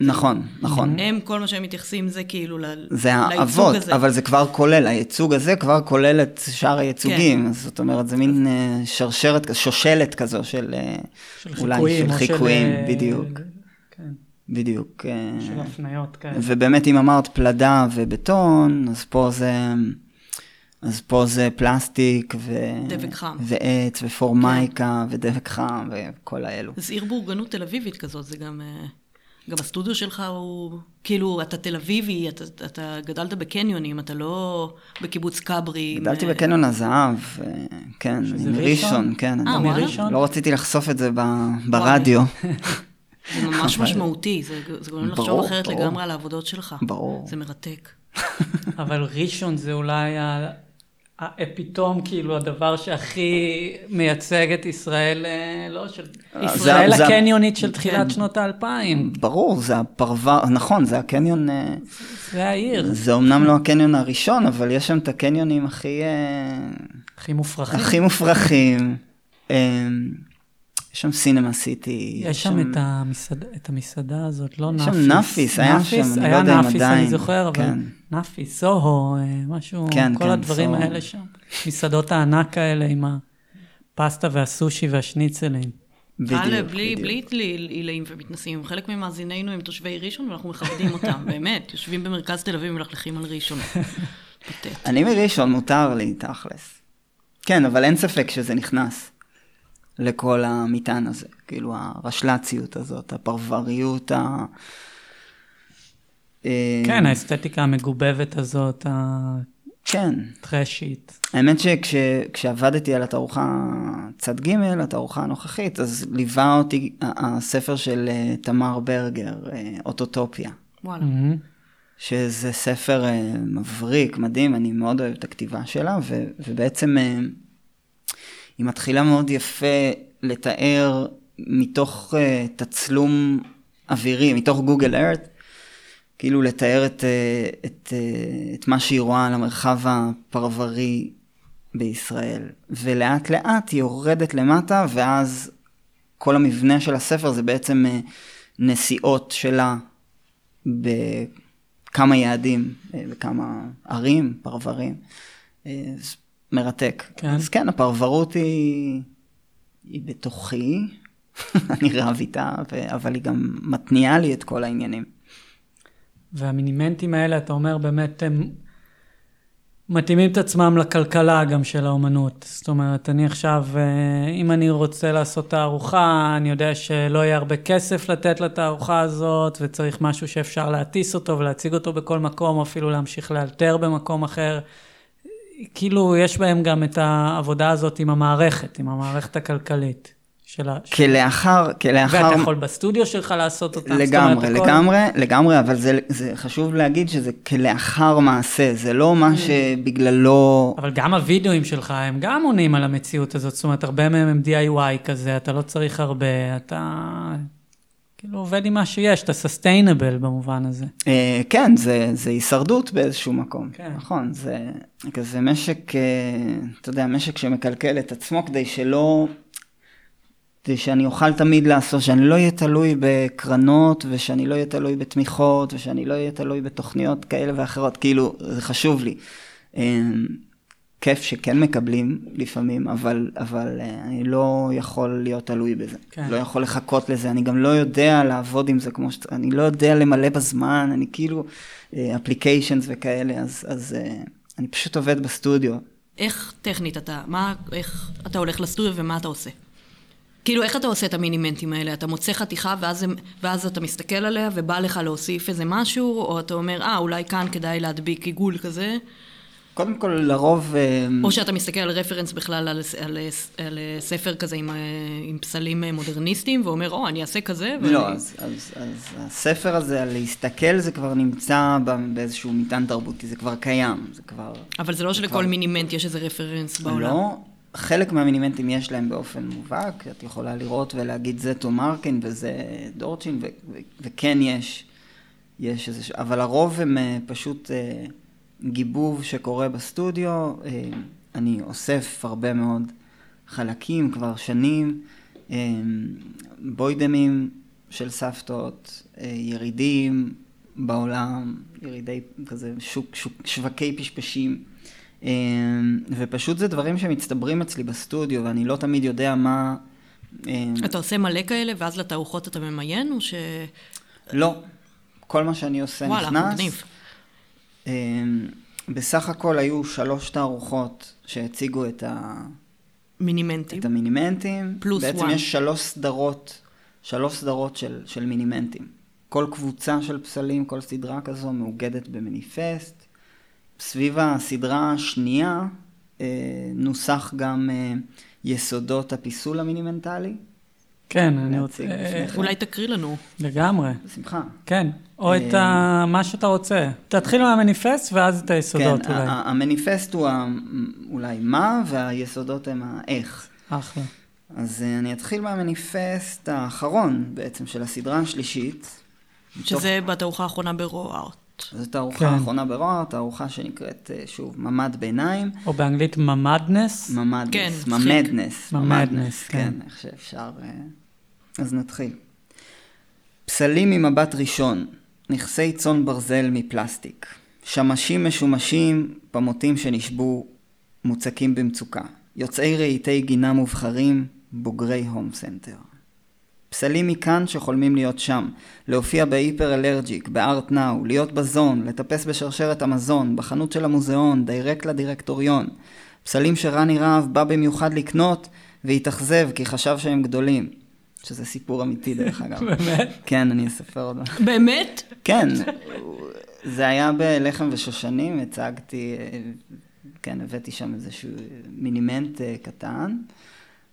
נכון, נכון. הם, כל מה שהם מתייחסים זה כאילו ל- זה לייצוג האבות, הזה. אבל זה כבר כולל, הייצוג הזה כבר כולל את שאר הייצוגים, כן. אז זאת אומרת, זה מין אה, שרשרת, שושלת כזו של, אה, של אולי חיקויים. של חיקויים, אה, בדיוק, כן, בדיוק. של הפניות כאלה. ובאמת, אם אמרת פלדה ובטון, אז פה זה... אז פה זה פלסטיק ו... דבק חם. כן. ועץ ופורמייקה ודבק חם וכל האלו. זה עיר בורגנות תל אביבית כזאת, זה גם... גם הסטודיו שלך הוא, כאילו, אתה תל אביבי, אתה, אתה גדלת בקניונים, אתה לא בקיבוץ כברי. גדלתי אה, בקניון הזהב, אה, כן, עם ראשון? ראשון, כן. אה, וואלה? לא רציתי לחשוף את זה ב- ברדיו, זה ממש משמעותי, זה, זה גורם לחשוב ברור, אחרת ברור. לגמרי על העבודות שלך. ברור. זה מרתק. אבל ראשון זה אולי האפיתום, כאילו, הדבר שהכי מייצג את ישראל, אה, לא, של זה- ישראל זה- הקניונית של תחילת כן. שנות האלפיים. ברור, זה הפרבר, נכון, זה הקניון, אה, זה העיר, זה אמנם לא הקניון הראשון, אבל יש שם את הקניונים הכי, אה, הכי מופרכים. הכי מופרכים. יש שם סינמה סיטי. יש שם את המסעדה, את המסעדה הזאת, לא יש נאפיס. שם נאפיס, היה שם, אני לא היה יודע אם נאפיס, עדיין. אני זוכר, אבל כן. נאפיס, סוהו, אה, משהו, כן, כל כן, הדברים סוהו. האלה שם. מסעדות הענק האלה עם הפסטה והסושי והשניצלים. בדיוק, הלאה, בלי, בדיוק. בלי עילאים ומתנשאים. חלק ממאזינינו הם תושבי ראשון ואנחנו מכבדים אותם, באמת. יושבים במרכז תל אביב ומלכלכים על ראשון. אני מראשון, מותר לי, תכלס. כן, אבל אין ספק שזה נכנס לכל המטען הזה. כאילו, הרשל"ציות הזאת, הפרבריות ה... אה, כן, האסתטיקה המגובבת הזאת, כן. הטרשית. האמת שכשעבדתי על התערוכה צד ג', התערוכה הנוכחית, אז ליווה אותי הספר של אה, תמר ברגר, אה, אוטוטופיה. וואלה. שזה ספר מבריק, מדהים, אני מאוד אוהב את הכתיבה שלה, ו, ובעצם היא מתחילה מאוד יפה לתאר מתוך אה, תצלום אווירי, מתוך גוגל ארט, כאילו לתאר את, אה, את, אה, את מה שהיא רואה על המרחב הפרברי בישראל. ולאט לאט היא יורדת למטה, ואז כל המבנה של הספר זה בעצם אה, נסיעות שלה בכמה יעדים, אה, בכמה ערים, פרברים. אז מרתק. כן. אז כן, הפרברות היא, היא בתוכי, אני רב איתה, ו- אבל היא גם מתניעה לי את כל העניינים. והמינימנטים האלה, אתה אומר, באמת הם מתאימים את עצמם לכלכלה גם של האומנות. זאת אומרת, אני עכשיו, אה, אם אני רוצה לעשות תערוכה, אני יודע שלא יהיה הרבה כסף לתת לתערוכה הזאת, וצריך משהו שאפשר להטיס אותו ולהציג אותו בכל מקום, או אפילו להמשיך לאלתר במקום אחר. כאילו, יש בהם גם את העבודה הזאת עם המערכת, עם המערכת הכלכלית. של ה... כלאחר, כלאחר... ואתה יכול בסטודיו שלך לעשות אותם. לגמרי, אומרת, הכל- לגמרי, לגמרי, אבל זה, זה חשוב להגיד שזה כלאחר מעשה, זה לא Mm. מה שבגללו... אבל גם הווידאוים שלך הם גם עונים על המציאות הזאת, זאת אומרת, הרבה מהם הם DIY כזה, אתה לא צריך הרבה, אתה כאילו עובד עם מה שיש, אתה סוסטיינבל במובן הזה. אה, כן, זה, זה הישרדות באיזשהו מקום, כן. נכון, זה כזה משק, אה, אתה יודע, משק שמקלקל את עצמו כדי שלא, כדי שאני אוכל תמיד לעשות, שאני לא אהיה תלוי בקרנות, ושאני לא אהיה תלוי בתמיכות, ושאני לא אהיה תלוי בתוכניות כאלה ואחרות, כאילו, זה חשוב לי. אה, כיף שכן מקבלים לפעמים, אבל, אבל אה, אני לא יכול להיות תלוי בזה. כן. לא יכול לחכות לזה, אני גם לא יודע לעבוד עם זה כמו שצריך, אני לא יודע למלא בזמן, אני כאילו, אפליקיישנס וכאלה, אז, אז אה, אני פשוט עובד בסטודיו. איך טכנית אתה, מה, איך אתה הולך לסטודיו ומה אתה עושה? כאילו, איך אתה עושה את המינימנטים האלה? אתה מוצא חתיכה ואז, ואז אתה מסתכל עליה ובא לך להוסיף איזה משהו, או אתה אומר, אה, אולי כאן כדאי להדביק עיגול כזה, קודם כל, לרוב... אה, או שאתה מסתכל על רפרנס בכלל על, על, על ספר כזה עם, אה, עם פסלים אה, מודרניסטיים, ואומר, או, אני אעשה כזה, ואני... לא, אז, אז, אז הספר הזה, על להסתכל, זה כבר נמצא באיזשהו מטען תרבותי, זה כבר קיים, זה כבר... אבל זה לא שלכל כבר- מינימנט יש איזה רפרנס בעולם. לא, חלק מהמינימנטים יש להם באופן מובהק, את יכולה לראות ולהגיד זה תום ארקין וזה דורצ'ין, ו- ו- וכן יש, יש איזה, אבל הרוב הם אה, פשוט אה, גיבוב שקורה בסטודיו, אה, אני אוסף הרבה מאוד חלקים כבר שנים, אה, בוידמים של סבתות, אה, ירידים בעולם, ירידי כזה שוק, שוק, שווקי פשפשים. ופשוט זה דברים שמצטברים אצלי בסטודיו, ואני לא תמיד יודע מה... אתה עושה מלא כאלה, ואז לתערוכות אתה ממיין, או ש... לא. כל מה שאני עושה וואלה, נכנס. מגניב. אה, בסך הכל היו שלוש תערוכות שהציגו את, ה... מינימנטים. את המינימנטים. פלוס בעצם וואן. יש שלוש סדרות, שלוש סדרות של, של מינימנטים. כל קבוצה של פסלים, כל סדרה כזו מאוגדת במניפסט. סביב הסדרה השנייה אה, נוסח גם אה, יסודות הפיסול המינימנטלי. כן, אני רוצה... אה. אולי תקריא לנו. לגמרי. בשמחה. כן, או את ה... מה שאתה רוצה. תתחיל מהמניפסט ואז את היסודות כן, אולי. ה- המניפסט הוא אולי מה, והיסודות הם האיך. אחלה. אז אה, אני אתחיל מהמניפסט האחרון בעצם של הסדרה השלישית. שזה בתערוכה האחרונה ב Raw Art. זאת תערוכה כן. האחרונה ב Raw, תערוכה שנקראת אה, שוב ממ"ד ביניים. או באנגלית Mamadness. Mamadness, כן. Mamadness. Mamadness, כן. כן, איך שאפשר. אה, אז נתחיל. פסלים ממבט ראשון, נכסי צאן ברזל מפלסטיק. שמשים משומשים, פמוטים שנשבו, מוצקים במצוקה. יוצאי רהיטי גינה מובחרים, בוגרי הום סנטר. פסלים מכאן שחולמים להיות שם, להופיע ב Hyperallergic, ב Art Now, להיות בזון, לטפס בשרשרת המזון, בחנות של המוזיאון, direct לדירקטוריון. פסלים שרני רהב בא במיוחד לקנות, והתאכזב כי חשב שהם גדולים. שזה סיפור אמיתי דרך אגב. באמת? כן, אני אספר עוד. באמת? כן, זה היה בלחם ושושנים, הצגתי, אה, כן, הבאתי שם איזשהו מינימנט אה, קטן,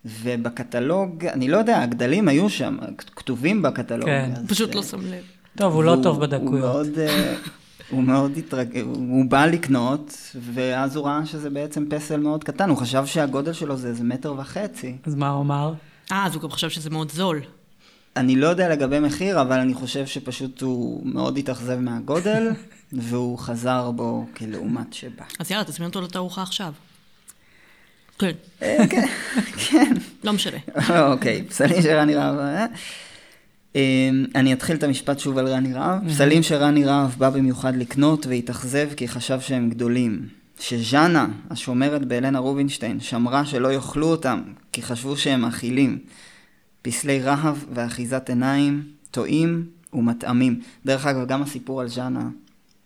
ובקטלוג, אני לא יודע, הגדלים היו שם, כתובים בקטלוג. כן. אז, פשוט אה, לא שם לב. טוב, הוא לא והוא- טוב הוא בדקויות. מאוד, אה, הוא מאוד התרג... הוא בא לקנות, ואז הוא ראה שזה בעצם פסל מאוד קטן, הוא חשב שהגודל שלו זה איזה מטר וחצי. אז מה הוא אמר? אה, אז הוא גם חשב שזה מאוד זול. אני לא יודע לגבי מחיר, אבל אני חושב שפשוט הוא מאוד התאכזב מהגודל, והוא חזר בו כלעומת שבא. אז יאללה, תזמין אותו לתערוכה עכשיו. כן, כן. לא משנה. אוקיי, פסלים של רני רהב. אה? אמ, אני אתחיל את המשפט שוב על רני רהב. פסלים שרני רהב בא במיוחד לקנות והתאכזב כי חשב שהם גדולים. שז'אנה, השומרת בהלנה רובינשטיין, שמרה שלא יאכלו אותם כי חשבו שהם אכילים. פסלי רהב ואחיזת עיניים, טועים ומטעמים. דרך אגב, גם הסיפור על ז'אנה,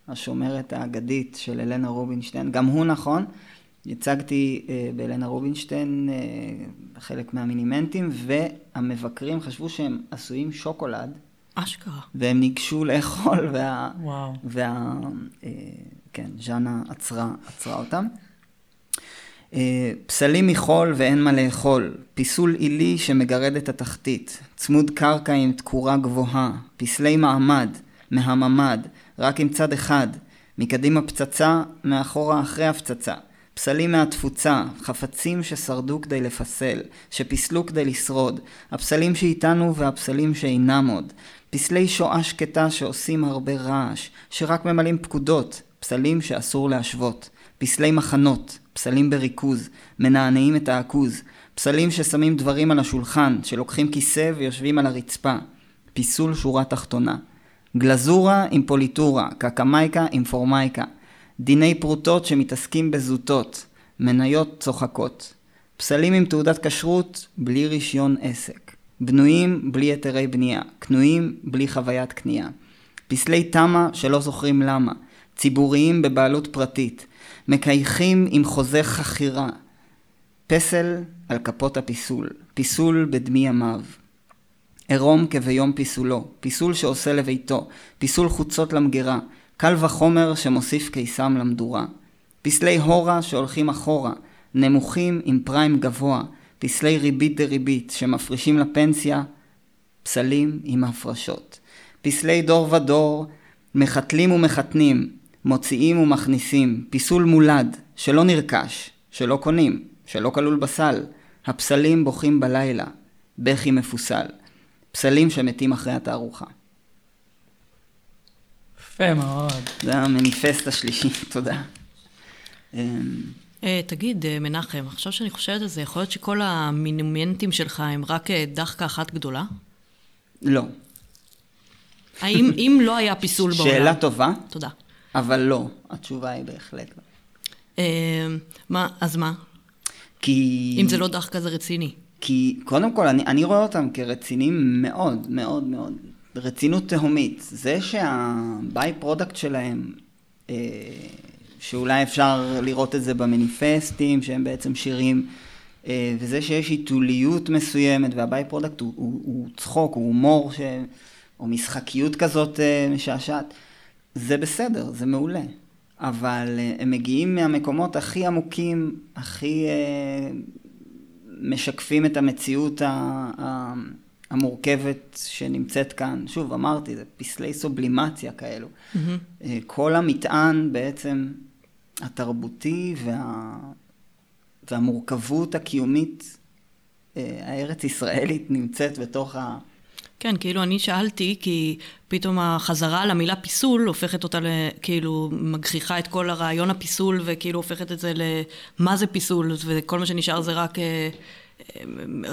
השומרת האגדית של אלנה רובינשטיין, גם הוא נכון. הצגתי אה, באלנה רובינשטיין אה, חלק מהמינימנטים, והמבקרים חשבו שהם עשויים שוקולד, אשכרה. והם ניגשו לאכול, וה... וואו. וה... אה, כן, ז'אנה עצרה, עצרה אותם. פסלים מחול ואין מה לאכול, פיסול עילי שמגרד את התחתית, צמוד קרקע עם תקורה גבוהה, פסלי מעמד, מהממ"ד, רק עם צד אחד, מקדימה פצצה, מאחורה אחרי הפצצה. פסלים מהתפוצה, חפצים ששרדו כדי לפסל, שפיסלו כדי לשרוד, הפסלים שאיתנו והפסלים שאינם עוד, פסלי שואה שקטה שעושים הרבה רעש, שרק ממלאים פקודות, פסלים שאסור להשוות, פסלי מחנות, פסלים בריכוז, מנענעים את העכוז, פסלים ששמים דברים על השולחן, שלוקחים כיסא ויושבים על הרצפה, פיסול שורה תחתונה, גלזורה עם פוליטורה, קקמייקה עם פורמייקה, דיני פרוטות שמתעסקים בזוטות, מניות צוחקות, פסלים עם תעודת כשרות בלי רישיון עסק, בנויים בלי היתרי בנייה, קנויים בלי חוויית קנייה, פסלי תמ"א שלא זוכרים למה, ציבוריים בבעלות פרטית, מקייחים עם חוזה חכירה, פסל על כפות הפיסול, פיסול בדמי ימיו. עירום כביום פיסולו, פיסול שעושה לביתו, פיסול חוצות למגירה, קל וחומר שמוסיף קיסם למדורה. פסלי הורה שהולכים אחורה, נמוכים עם פריים גבוה, פסלי ריבית דריבית שמפרישים לפנסיה, פסלים עם הפרשות. פסלי דור ודור, מחתלים ומחתנים, מוציאים ומכניסים, פיסול מולד, שלא נרכש, שלא קונים, שלא כלול בסל, הפסלים בוכים בלילה, בכי מפוסל, פסלים שמתים אחרי התערוכה. יפה מאוד. זה המניפסט השלישי, תודה. אמ, אה, תגיד, אה, מנחם, עכשיו שאני חושבת על זה, יכול להיות שכל המינומנטים שלך הם רק אה, דחקה אחת גדולה? לא. האם אם לא היה פיסול בעולם... שאלה טובה, תודה. אבל לא. התשובה היא בהחלט לא. אה, מה, אז מה? כי... אם זה לא דחקה זה רציני. כי קודם כל, אני, אני רואה אותם כרציניים מאוד, מאוד מאוד. רצינות תהומית. זה שה by-product שלהם, אה, שאולי אפשר לראות את זה במניפסטים, שהם בעצם שירים, אה, וזה שיש היתוליות מסוימת, וה by-product הוא, הוא, הוא צחוק, הוא הומור, ש... או משחקיות כזאת אה, משעשעת, זה בסדר, זה מעולה. אבל אה, הם מגיעים מהמקומות הכי עמוקים, הכי אה, משקפים את המציאות ה, המורכבת שנמצאת כאן. שוב, אמרתי, זה פסלי סובלימציה כאלו. Mm-hmm. כל המטען בעצם התרבותי וה, והמורכבות הקיומית הארץ ישראלית נמצאת בתוך ה... כן, כאילו אני שאלתי, כי פתאום החזרה על המילה פיסול הופכת אותה, כאילו, מגחיכה את כל הרעיון הפיסול, וכאילו הופכת את זה למה זה פיסול, וכל מה שנשאר זה רק אה, אה,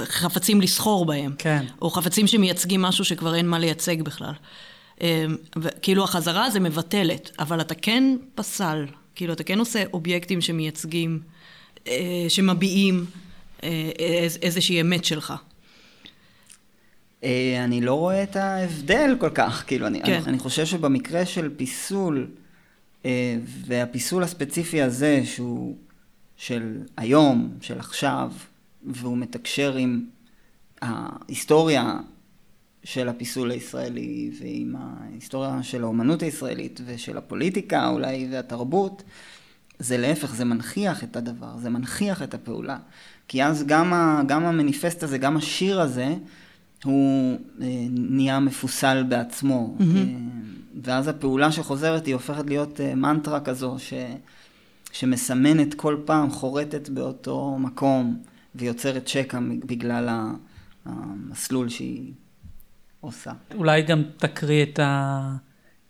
חפצים לסחור בהם. כן. או חפצים שמייצגים משהו שכבר אין מה לייצג בכלל. אה, כאילו החזרה זה מבטלת, אבל אתה כן פסל, כאילו אתה כן עושה אובייקטים שמייצגים, שמביעים איזושהי אמת שלך. אה, אני לא רואה את ההבדל כל כך, כאילו, אני, כן. אני, אני חושב שבמקרה של פיסול, אה, והפיסול הספציפי הזה, שהוא של היום, של עכשיו, והוא מתקשר עם ההיסטוריה של הפיסול הישראלי, ועם ההיסטוריה של האומנות הישראלית, ושל הפוליטיקה אולי, והתרבות, זה להפך, זה מנכיח את הדבר, זה מנכיח את הפעולה. כי אז גם, ה, גם המניפסט הזה, גם השיר הזה, הוא אה, נהיה מפוסל בעצמו. Mm-hmm. אה, ואז הפעולה שחוזרת היא הופכת להיות אה, מנטרה כזו ש, שמסמנת כל פעם, חורטת באותו מקום ויוצרת שקע בגלל המסלול שהיא עושה. אולי גם תקריא את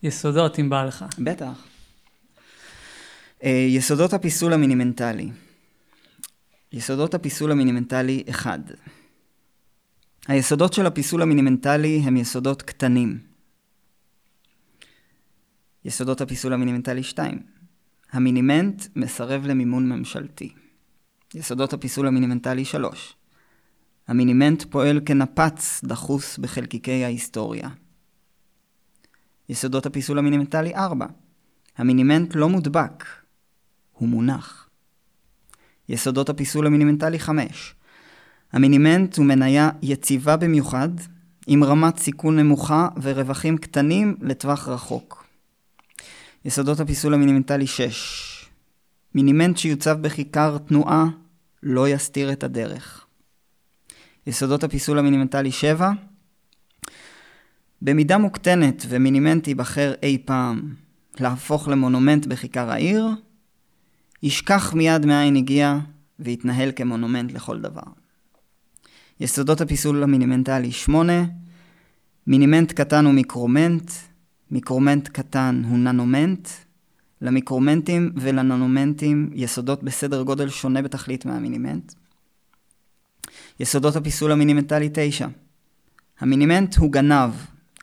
היסודות אם בא לך. בטח. יסודות הפיסול המינימנטלי. יסודות הפיסול המינימנטלי 1. היסודות של הפיסול המינימנטלי הם יסודות קטנים. יסודות הפיסול המינימנטלי 2. המינימנט מסרב למימון ממשלתי. יסודות הפיסול המינימנטלי 3. המינימנט פועל כנפץ דחוס בחלקיקי ההיסטוריה. יסודות הפיסול המינימנטלי 4. המינימנט לא מודבק, הוא מונח. יסודות הפיסול המינימנטלי 5. המינימנט הוא מניה יציבה במיוחד, עם רמת סיכון נמוכה ורווחים קטנים לטווח רחוק. יסודות הפיסול המינימנטלי 6 מינימנט שיוצב בכיכר תנועה לא יסתיר את הדרך. יסודות הפיסול המינימנטלי 7 במידה מוקטנת ומינימנט ייבחר אי פעם להפוך למונומנט בכיכר העיר, ישכח מיד מאין הגיע ויתנהל כמונומנט לכל דבר. יסודות הפיסול המינימנטלי 8, מינימנט קטן הוא מיקרומנט, מיקרומנט קטן הוא ננומנט, למיקרומנטים ולננומנטים יסודות בסדר גודל שונה בתכלית מהמינימנט. יסודות הפיסול המינימנטלי 9, המינימנט הוא גנב,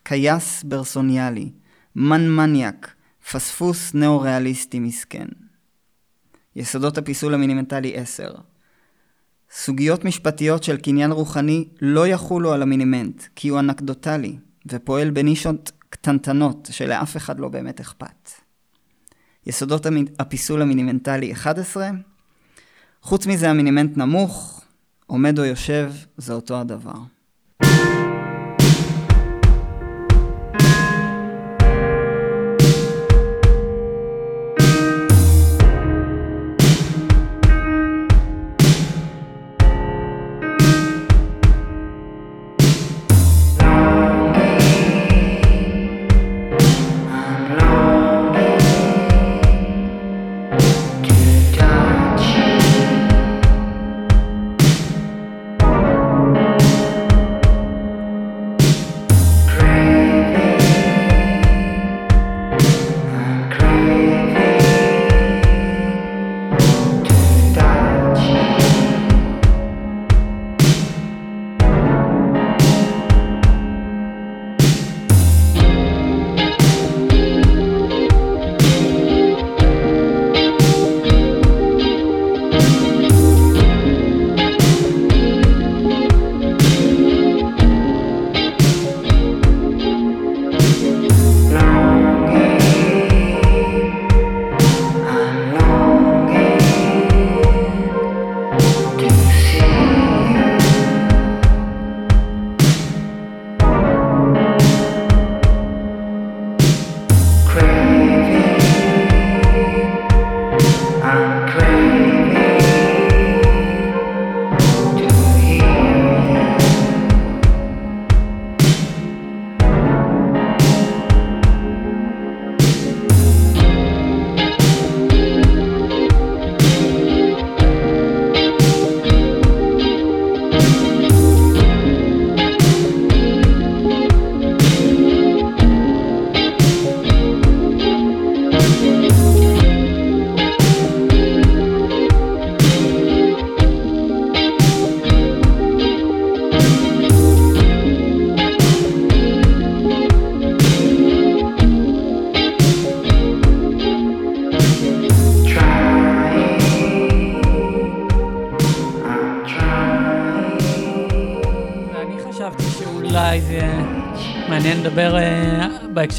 כייס ברסוניאני, מן מניאק, פספוס נאו-ריאליסטי מסכן. יסודות הפיסול המינימנטלי 10, סוגיות משפטיות של קניין רוחני לא יחולו על המינימנט, כי הוא אנקדוטלי, ופועל בנישות קטנטנות שלאף אחד לא באמת אכפת. יסודות הפיסול המינימנטלי 11, חוץ מזה המינימנט נמוך, עומד או יושב, זה אותו הדבר.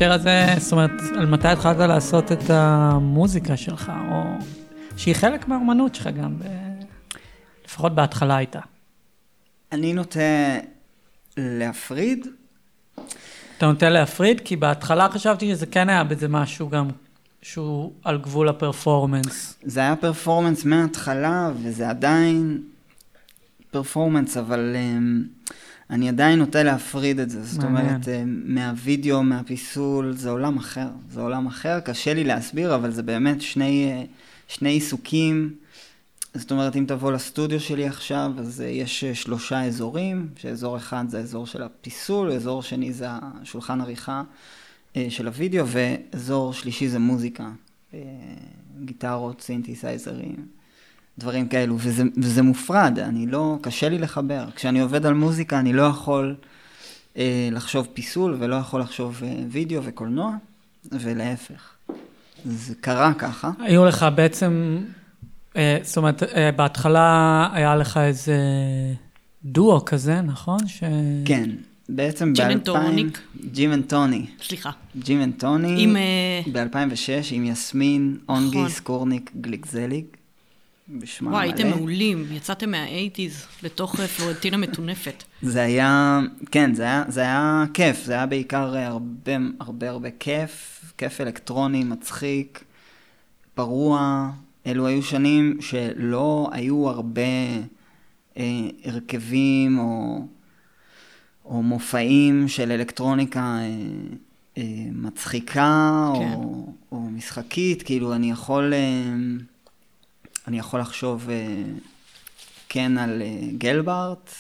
בהקשר הזה, זאת אומרת, על מתי התחלת לעשות את המוזיקה שלך, או שהיא חלק מהאומנות שלך גם, ב... לפחות בהתחלה הייתה. אני נוטה להפריד. אתה נוטה להפריד? כי בהתחלה חשבתי שזה כן היה בזה משהו גם שהוא על גבול הפרפורמנס. זה היה פרפורמנס מההתחלה, וזה עדיין פרפורמנס, אבל um, אני עדיין נוטה להפריד את זה. זאת מעניין. אומרת, um, מהווידאו, מהפיסול, זה עולם אחר. זה עולם אחר, קשה לי להסביר, אבל זה באמת שני, אה, שני עיסוקים. זאת אומרת, אם תבוא לסטודיו שלי עכשיו, אז uh, יש שלושה אזורים, שאזור אחד זה האזור של הפיסול, אזור שני זה השולחן עריכה של הוידאו, ואזור שלישי זה מוזיקה. גיטרות, סינתסייזרים, דברים כאלו, וזה, וזה מופרד, אני לא, קשה לי לחבר. כשאני עובד על מוזיקה, אני לא יכול אה, לחשוב פיסול, ולא יכול לחשוב אה, וידאו וקולנוע, ולהפך. זה קרה ככה. היו לך בעצם, אה, זאת אומרת, אה, בהתחלה היה לך איזה דואו כזה, נכון? ש... כן, בעצם Jim ב-2000... and Tonic. Jim and Tony. סליחה. Jim and Tony. עם... אה, ב-2006 עם יסמין, אונגי, נכון. סקורניק, גליקזליג. בשמה וואי, המלא. הייתם מעולים. יצאתם מה-80's לתוך אה, פלורנטינה מטונפת. זה היה, כן, זה היה, זה היה כיף, זה היה בעיקר אה, הרבה הרבה הרבה כיף, כיף אלקטרוני, מצחיק, פרוע. אלו היו שנים שלא היו הרבה אה, הרכבים או, או מופעים של אלקטרוניקה אה, אה, מצחיקה כן. או, או משחקית, כאילו אני יכול, אני יכול לחשוב אה, כן על אה, גלברט,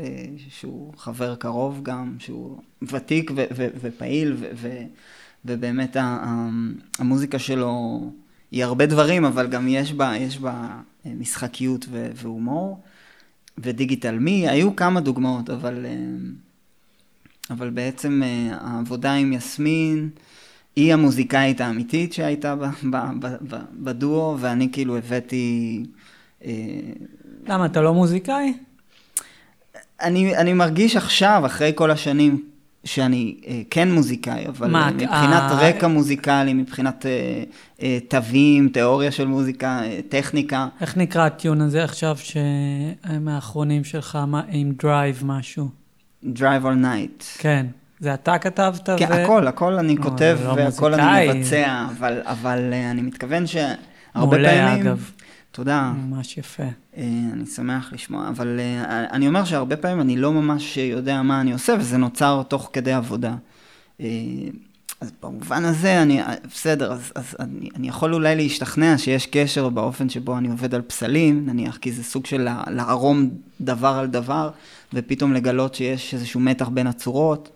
אה, שהוא חבר קרוב גם, שהוא ותיק ו- ו- ופעיל, ו- ו- ובאמת המוזיקה שלו היא הרבה דברים, אבל גם יש בה, יש בה משחקיות ו- והומור. ודיגיטל מי, היו כמה דוגמאות, אבל, אבל בעצם העבודה עם יסמין, היא המוזיקאית האמיתית שהייתה ב- ב- ב- ב- בדואו, ואני כאילו הבאתי... אה, למה, אתה לא מוזיקאי? אני, אני מרגיש עכשיו, אחרי כל השנים, שאני אה, כן מוזיקאי, אבל מה, מבחינת אה, רקע מוזיקלי, מבחינת אה, אה, תווים, תיאוריה של מוזיקה, אה, טכניקה, איך נקרא ה tune הזה עכשיו, שמהאחרונים שלך, מה, עם drive משהו? Drive all night. כן. זה אתה כתבת? כן, ו... הכל, הכל אני אבל כותב לא והכל אני מוזיקאי. מבצע, אבל, אבל אה, אני מתכוון שהרבה מעולה, פעמים... אגב. תודה. ממש יפה. אה, אני שמח לשמוע, אבל אה, אני אומר שהרבה פעמים אני לא ממש יודע מה אני עושה, וזה נוצר תוך כדי עבודה. אז במובן הזה, אני, בסדר, אז, אז אני, אני יכול אולי להשתכנע שיש קשר באופן שבו אני עובד על פסלים, נניח, כי זה סוג של לערום דבר על דבר, ופתאום לגלות שיש איזשהו מתח בין הצורות,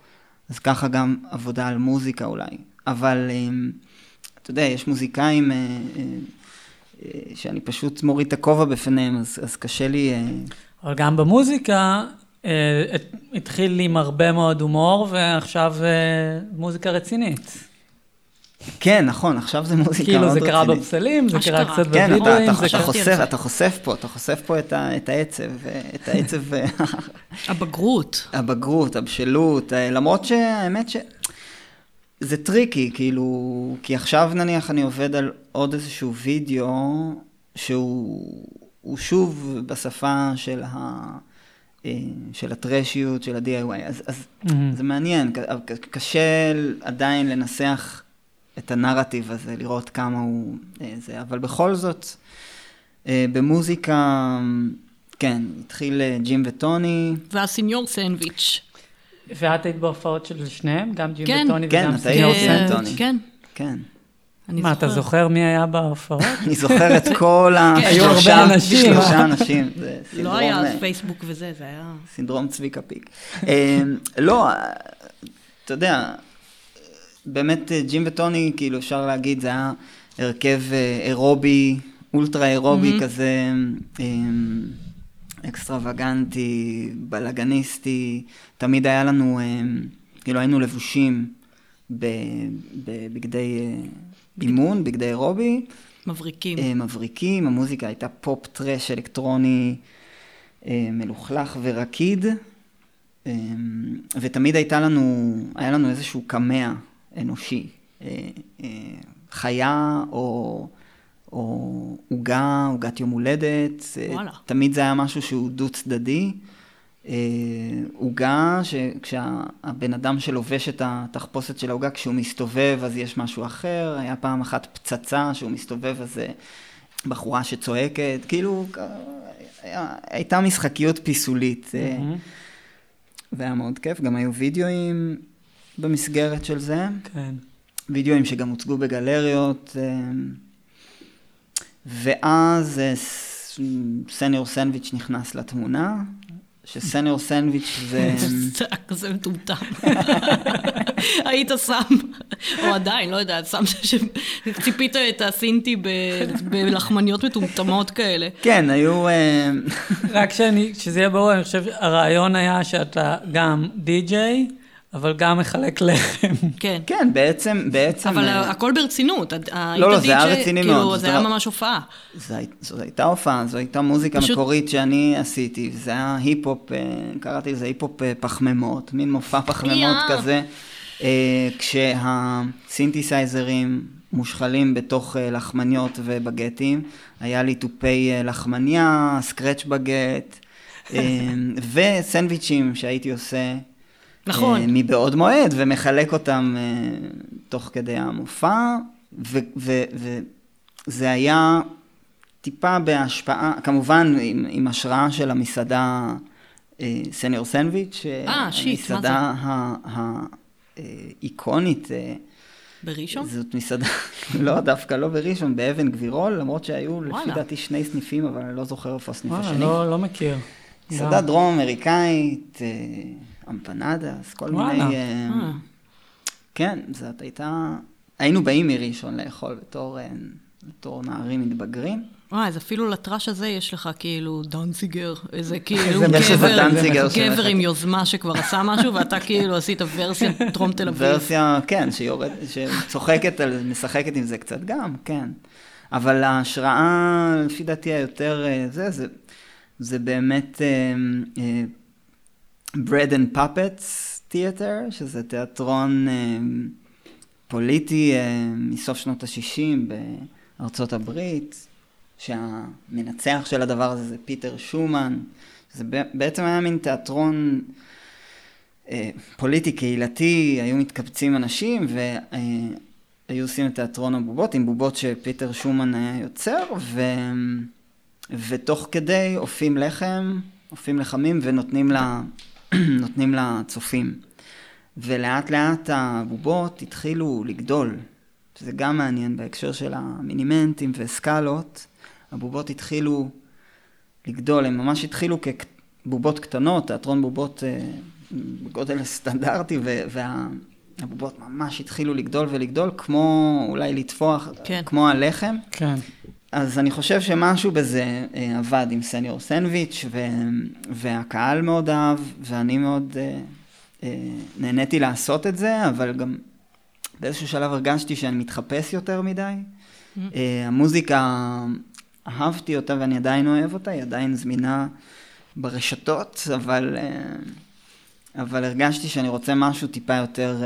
אז ככה גם עבודה על מוזיקה אולי. אבל, אה, אתה יודע, יש מוזיקאים... אה, אה, אה, שאני פשוט מוריד את הכובע בפניהם, אז, אז קשה לי... אבל גם במוזיקה, הת- התחיל עם הרבה מאוד הומור, ועכשיו מוזיקה רצינית. כן, נכון, עכשיו זה מוזיקה כאילו. זה קרה בפסלים, זה. קרה קצת כן, אתה, בווידאוים, זה אתה, חושף. אתה חושף פה, אתה חושף פה את, העצב, את העצב, הבגרות. הבגרות, הבשלות, אה, למרות שהאמת ש... זה טריקי, כאילו, כי עכשיו נניח אני עובד על עוד איזשהו וידאו שהוא הוא שוב בשפה של, ה, אה, של הטרשיות, של ה-DIY, אז, אז מהמם. זה מעניין, קשה עדיין לנסח את הנרטיב הזה, לראות כמה הוא אה, זה, אבל בכל זאת, אה, במוזיקה, כן, התחיל אה, ג'ים וטוני, והסיניור סנדוויץ'. ואת היית בהופעות של שניהם? גם ג'ים כן. וטוני כן, וגם סיניור עושה כן. כן, כן. אני מה, אתה זוכר מי היה בהופעות? אני זוכר את כל ה... כן, היו שלושה- הרבה אנשים. שלושה אנשים, זה לא היה אה, אז פייסבוק וזה, זה היה... סינדרום צביקה פיק. אה, לא, אה, אתה יודע, באמת אה, ג'ים וטוני, כאילו אפשר להגיד, זה היה הרכב אה, אירובי, אולטרה אירובי Mhm. כזה, אה, אקסטרווגנטי, בלאגניסטי, תמיד היה לנו, אה, כאילו היינו לבושים בבגדי אה, אימון, בגדי אירובי. מבריקים. אה, מבריקים, המוזיקה הייתה פופ טרש אלקטרוני אה, מלוכלך ורקיד, אה, ותמיד הייתה לנו, היה לנו איזשהו קמע אנושי, אה, אה, חיה או או עוגה, עוגת יום הולדת, אה, וואלה. תמיד זה היה משהו שהוא דו צדדי. אה, עוגה, שכשהבן אדם שלובש את התחפושת של העוגה, כשהוא מסתובב אז יש משהו אחר, היה פעם אחת פצצה שהוא מסתובב אז זה בחורה שצועקת, כאילו היה, הייתה משחקיות פיסולית, אה, מהמם. והיה מאוד כיף, גם היו וידאוים במסגרת של זה, כן. וידאוים שגם הוצגו בגלריות, אה, ואז אה, סניור סנדוויץ' נכנס לתמונה, שסניור סנדוויץ' זה... זה היה כזה מטומטם. היית שם, או עדיין, לא יודעת, שם ש... ציפית את הסינטי בלחמניות מטומטמות כאלה. כן, היו... אה, רק שאני, שזה יהיה ברור, אני חושב שהרעיון היה שאתה גם די-ג'יי, אבל גם מחלק לחם. כן. כן, בעצם, בעצם... אבל אה, הכל ברצינות. היית לא, זה היה רציני כאילו, מאוד, זה זאת היה ממש הופעה. זו, הי- זו הייתה הופעה, זו הייתה מוזיקה פשוט- מקורית שאני עשיתי, זה היה היפ-הופ, אה, קראתי לזה היפ-הופ אה, פחמימות, מין מופע פחמימות. כזה, כשהסינתסייזרים מושחלים בתוך לחמניות ובגטים, היה לי תופי לחמניה, סקרץ' בגט, וסנדוויצ'ים שהייתי עושה. נכון. אה, מבעוד מועד, ומחלק אותם אה, תוך כדי המופע, וזה היה טיפה בהשפעה, כמובן עם, עם השראה של המסעדה אה, סניור סנדוויץ'? המסעדה האיקונית. בראשון? זאת מסעדה, לא, דווקא לא בראשון, באבן גבירול, למרות שהיו לפי וואלה. דעתי שני סניפים, אבל אני לא זוכר איפה הסניף וואלה, השני. לא, לא מכיר. מסעדה. דרום אמריקאית, אמפנדס, כל וואלה. מיני... אה, אה. כן, זאת הייתה... היינו באים מראשון לאכול בתור, אה, בתור נערים מתבגרים. וואי, אז אפילו לטראש הזה יש לך כאילו דנציגר, איזה כאילו גבר, גבר. עם יוזמה שכבר עשה משהו, ואתה כאילו עשית ורסיה דרום תל אביב. ורסיה, כן, שיורד, שצוחקת, על, משחקת עם זה קצת גם, כן. אבל ההשראה, לפי דעתי היותר, אה, זה, זה, זה באמת bread and puppets, תיאטר, שזה תיאטרון אה, פוליטי אה, מסוף שנות ה-60 בארצות הברית, שהמנצח של הדבר הזה זה פיטר שומן. זה בעצם היה מין תיאטרון אה, פוליטי קהילתי, היו מתקבצים אנשים והיו עושים את תיאטרון הבובות עם בובות שפיטר שומן היה יוצר, ו... ותוך כדי אופים לחם, אופים לחמים ונותנים לה, נותנים לצופים. ולאט לאט הבובות התחילו לגדול, שזה גם מעניין בהקשר של המינימנטים וסקלות, הבובות התחילו לגדול, הם ממש התחילו כבובות קטנות, תיאטרון בובות אה, בגודל סטנדרטי, והבובות ממש התחילו לגדול ולגדול, כמו אולי לטפוח, כן. כמו הלחם. כן. אז אני חושב שמשהו בזה אה, עבד עם סניור סנדוויץ', ו, והקהל מאוד אהב, ואני מאוד אה, אה, נהניתי לעשות את זה, אבל גם באיזשהו שלב הרגשתי שאני מתחפש יותר מדי. Mm-hmm. המוזיקה, אהבתי אותה ואני עדיין אוהב אותה, היא עדיין זמינה ברשתות, אבל, אבל הרגשתי שאני רוצה משהו טיפה יותר,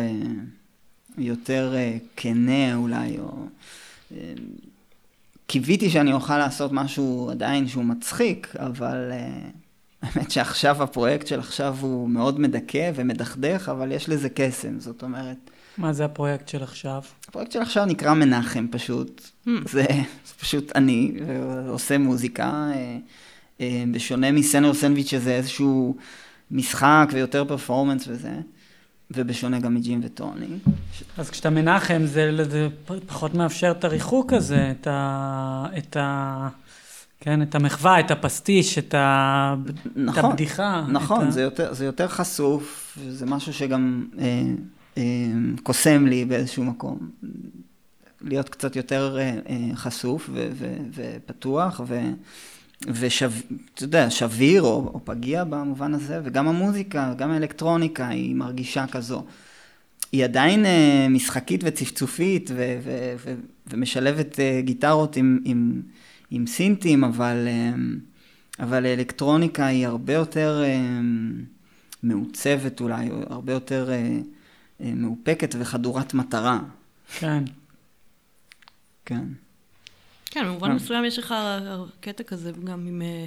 יותר כנה אולי, או... אה, קיוויתי שאני אוכל לעשות משהו עדיין שהוא מצחיק, אבל uh, האמת שעכשיו הפרויקט של עכשיו הוא מאוד מדכא ומדכדך, אבל יש לזה קסם, זאת אומרת... מה זה הפרויקט של עכשיו? הפרויקט של עכשיו נקרא מנחם פשוט. Hmm. זה, זה פשוט אני, עושה מוזיקה, uh, בשונה מסנר סנדוויץ' שזה איזשהו משחק ויותר פרפורמנס וזה. ובשונה גם מג'ים וטוני. אז כשאתה מנחם, זה, זה פחות מאפשר את הריחוק הזה, את ה... את ה... כן, את המחווה, את הפסטיש, את, ה... נכון, את הבדיחה. נכון, את זה, יותר, זה יותר חשוף, זה משהו שגם אה, אה, קוסם לי באיזשהו מקום. להיות קצת יותר אה, אה, חשוף ו, ו, ופתוח, ו... ואתה יודע, שביר או, או פגיע במובן הזה, וגם המוזיקה, גם האלקטרוניקה היא מרגישה כזו. היא עדיין אה, משחקית וצפצופית ו- ו- ו- ומשלבת אה, גיטרות עם, עם, עם סינטים, אבל, אה, אבל אלקטרוניקה היא הרבה יותר אה, מעוצבת אולי, או הרבה יותר אה, אה, מאופקת וחדורת מטרה. כן. כן. כן, במובן מסוים יש לך קטע כזה גם עם... אה,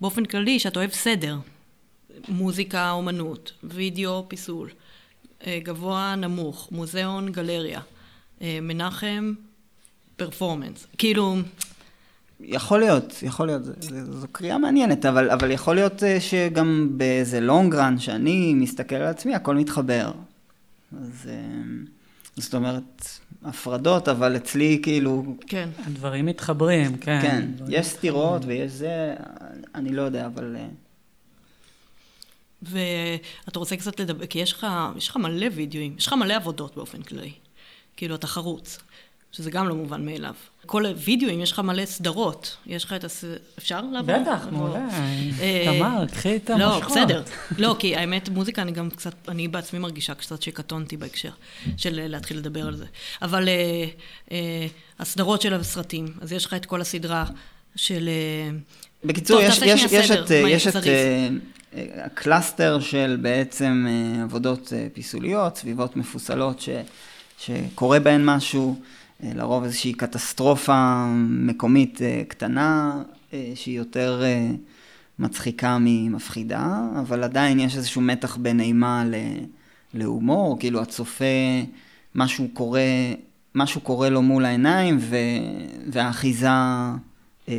באופן כללי, שאתה אוהב סדר. מוזיקה, אומנות, וידאו, פיסול. אה, גבוה, נמוך, מוזיאון, גלריה. אה, מנחם, פרפורמנס. כאילו... יכול להיות, יכול להיות, זו קריאה מעניינת, אבל, אבל יכול להיות שגם באיזה לונג רן שאני מסתכל על עצמי, הכל מתחבר. אז זאת אומרת, הפרדות, אבל אצלי כאילו... כן. הדברים מתחברים, כן. כן, יש סתירות ויש זה, אני לא יודע, אבל... אה, ואתה רוצה קצת לדבר, כי יש לך, יש לך מלא וידאוים, יש לך מלא עבודות באופן כללי. כאילו, אתה חרוץ. שזה גם לא מובן מאליו. כל וידאוים, יש לך מלא סדרות. יש לך את הס... אפשר לעבור? בטח, מעולה. אה, תמר, קחי את לא, המושכות. לא, בסדר. לא, כי האמת, מוזיקה, אני גם קצת, אני בעצמי מרגישה קצת שקטונתי בהקשר של להתחיל לדבר על זה. אבל אה, אה, הסדרות של הסרטים, אז יש לך את כל הסדרה של... בקיצור, יש, יש, יש את, יש את ה cluster של בעצם עבודות פיסוליות, סביבות מפוסלות ש, שקורה בהן משהו. אה, לרוב איזושהי קטסטרופה מקומית אה, קטנה, אה, שהיא יותר מצחיקה ממפחידה, אבל עדיין יש איזשהו מתח בין אימה להומור, כאילו הצופה, משהו קורה, משהו קורה לו מול העיניים ו... והאחיזה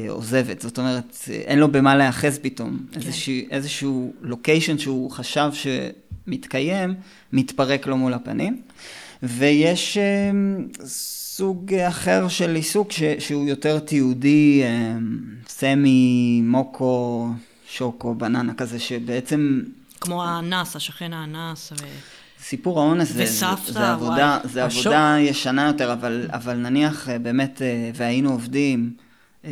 עוזבת, זאת אומרת, אין לו במה להיאחז פתאום. כן. איזשהו, איזשהו לוקיישן שהוא חשב שמתקיים, מתפרק לו מול הפנים. ויש סוג אחר של עיסוק ש, שהוא יותר תיעודי, אה, סמי, מוקו, שוקו, בננה כזה, שבעצם... כמו האנס, השכן האנס. ו... סיפור האונס זה, זה, זה עבודה, זה השוק... עבודה ישנה יותר, אבל, אבל נניח אה, באמת, אה, והיינו עובדים, mm.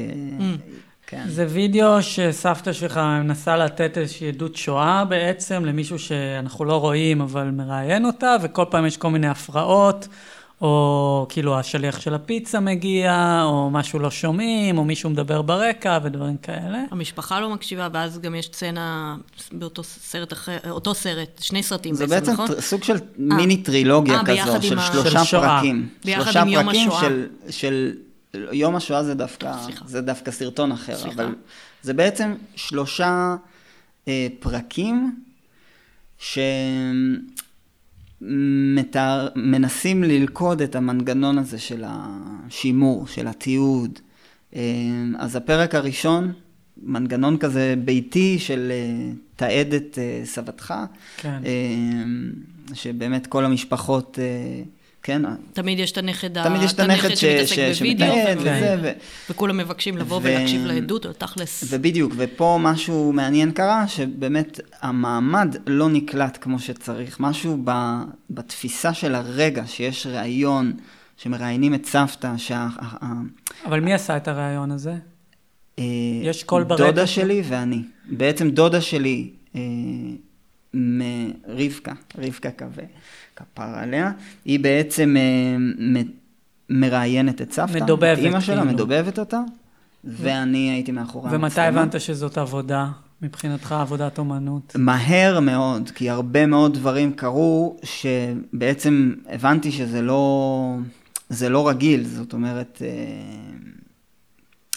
כן. זה וידאו שסבתא שלך מנסה לתת איזושהי עדות שואה בעצם, למישהו שאנחנו לא רואים אבל מראיין אותה, וכל פעם יש כל מיני הפרעות. או כאילו השליח של הפיצה מגיע, או משהו לא שומעים, או מישהו מדבר ברקע ודברים כאלה. המשפחה לא מקשיבה, ואז גם יש סצנה באותו סרט אחר, אותו סרט, שני סרטים זה בעצם, בעצם נכון? טר- סוג של מיני טרילוגיה אה, ביחד כזו, של שלושה של שואה. פרקים. ביחד שלושה עם יום פרקים השואה. של, של... יום השואה זה דווקא, סליחה. זה דווקא סרטון אחר, סליחה. אבל זה בעצם שלושה אה, פרקים שמנסים ללכוד את המנגנון הזה של השימור, של התיעוד. אה, אז הפרק הראשון, מנגנון כזה ביתי של אה, תעד את אה, סבתך, כן. אה, שבאמת כל המשפחות, אה, כן, תמיד יש את הנכד, תמיד יש את הנכד ש- שמתעסק ש- בווידאו, שמתעד ו- וזה, ו- וכולם מבקשים לבוא ו- ולהקשיב לעדות, או תכלס. ובדיוק, ופה משהו מעניין קרה, שבאמת המעמד לא נקלט כמו שצריך. משהו ב, בתפיסה של הרגע, שיש ראיון, שמראיינים את סבתא, שה... אבל מי עשה את הרעיון הזה? אה, יש קול ברקע דודה שלי ואני. בעצם דודה שלי, אה, מרבקה, רבקה כזה, כפר עליה, היא בעצם אה, מ- מראיינת את סבתא, מדובבת, את אימא שלה, כאילו. מדובבת אותה, ואני הייתי מאחורי ומתי המצלמה. הבנת שזאת עבודה, מבחינתך עבודת אומנות? מהר מאוד, כי הרבה מאוד דברים קרו, שבעצם הבנתי שזה לא, זה לא רגיל, זאת אומרת, אה,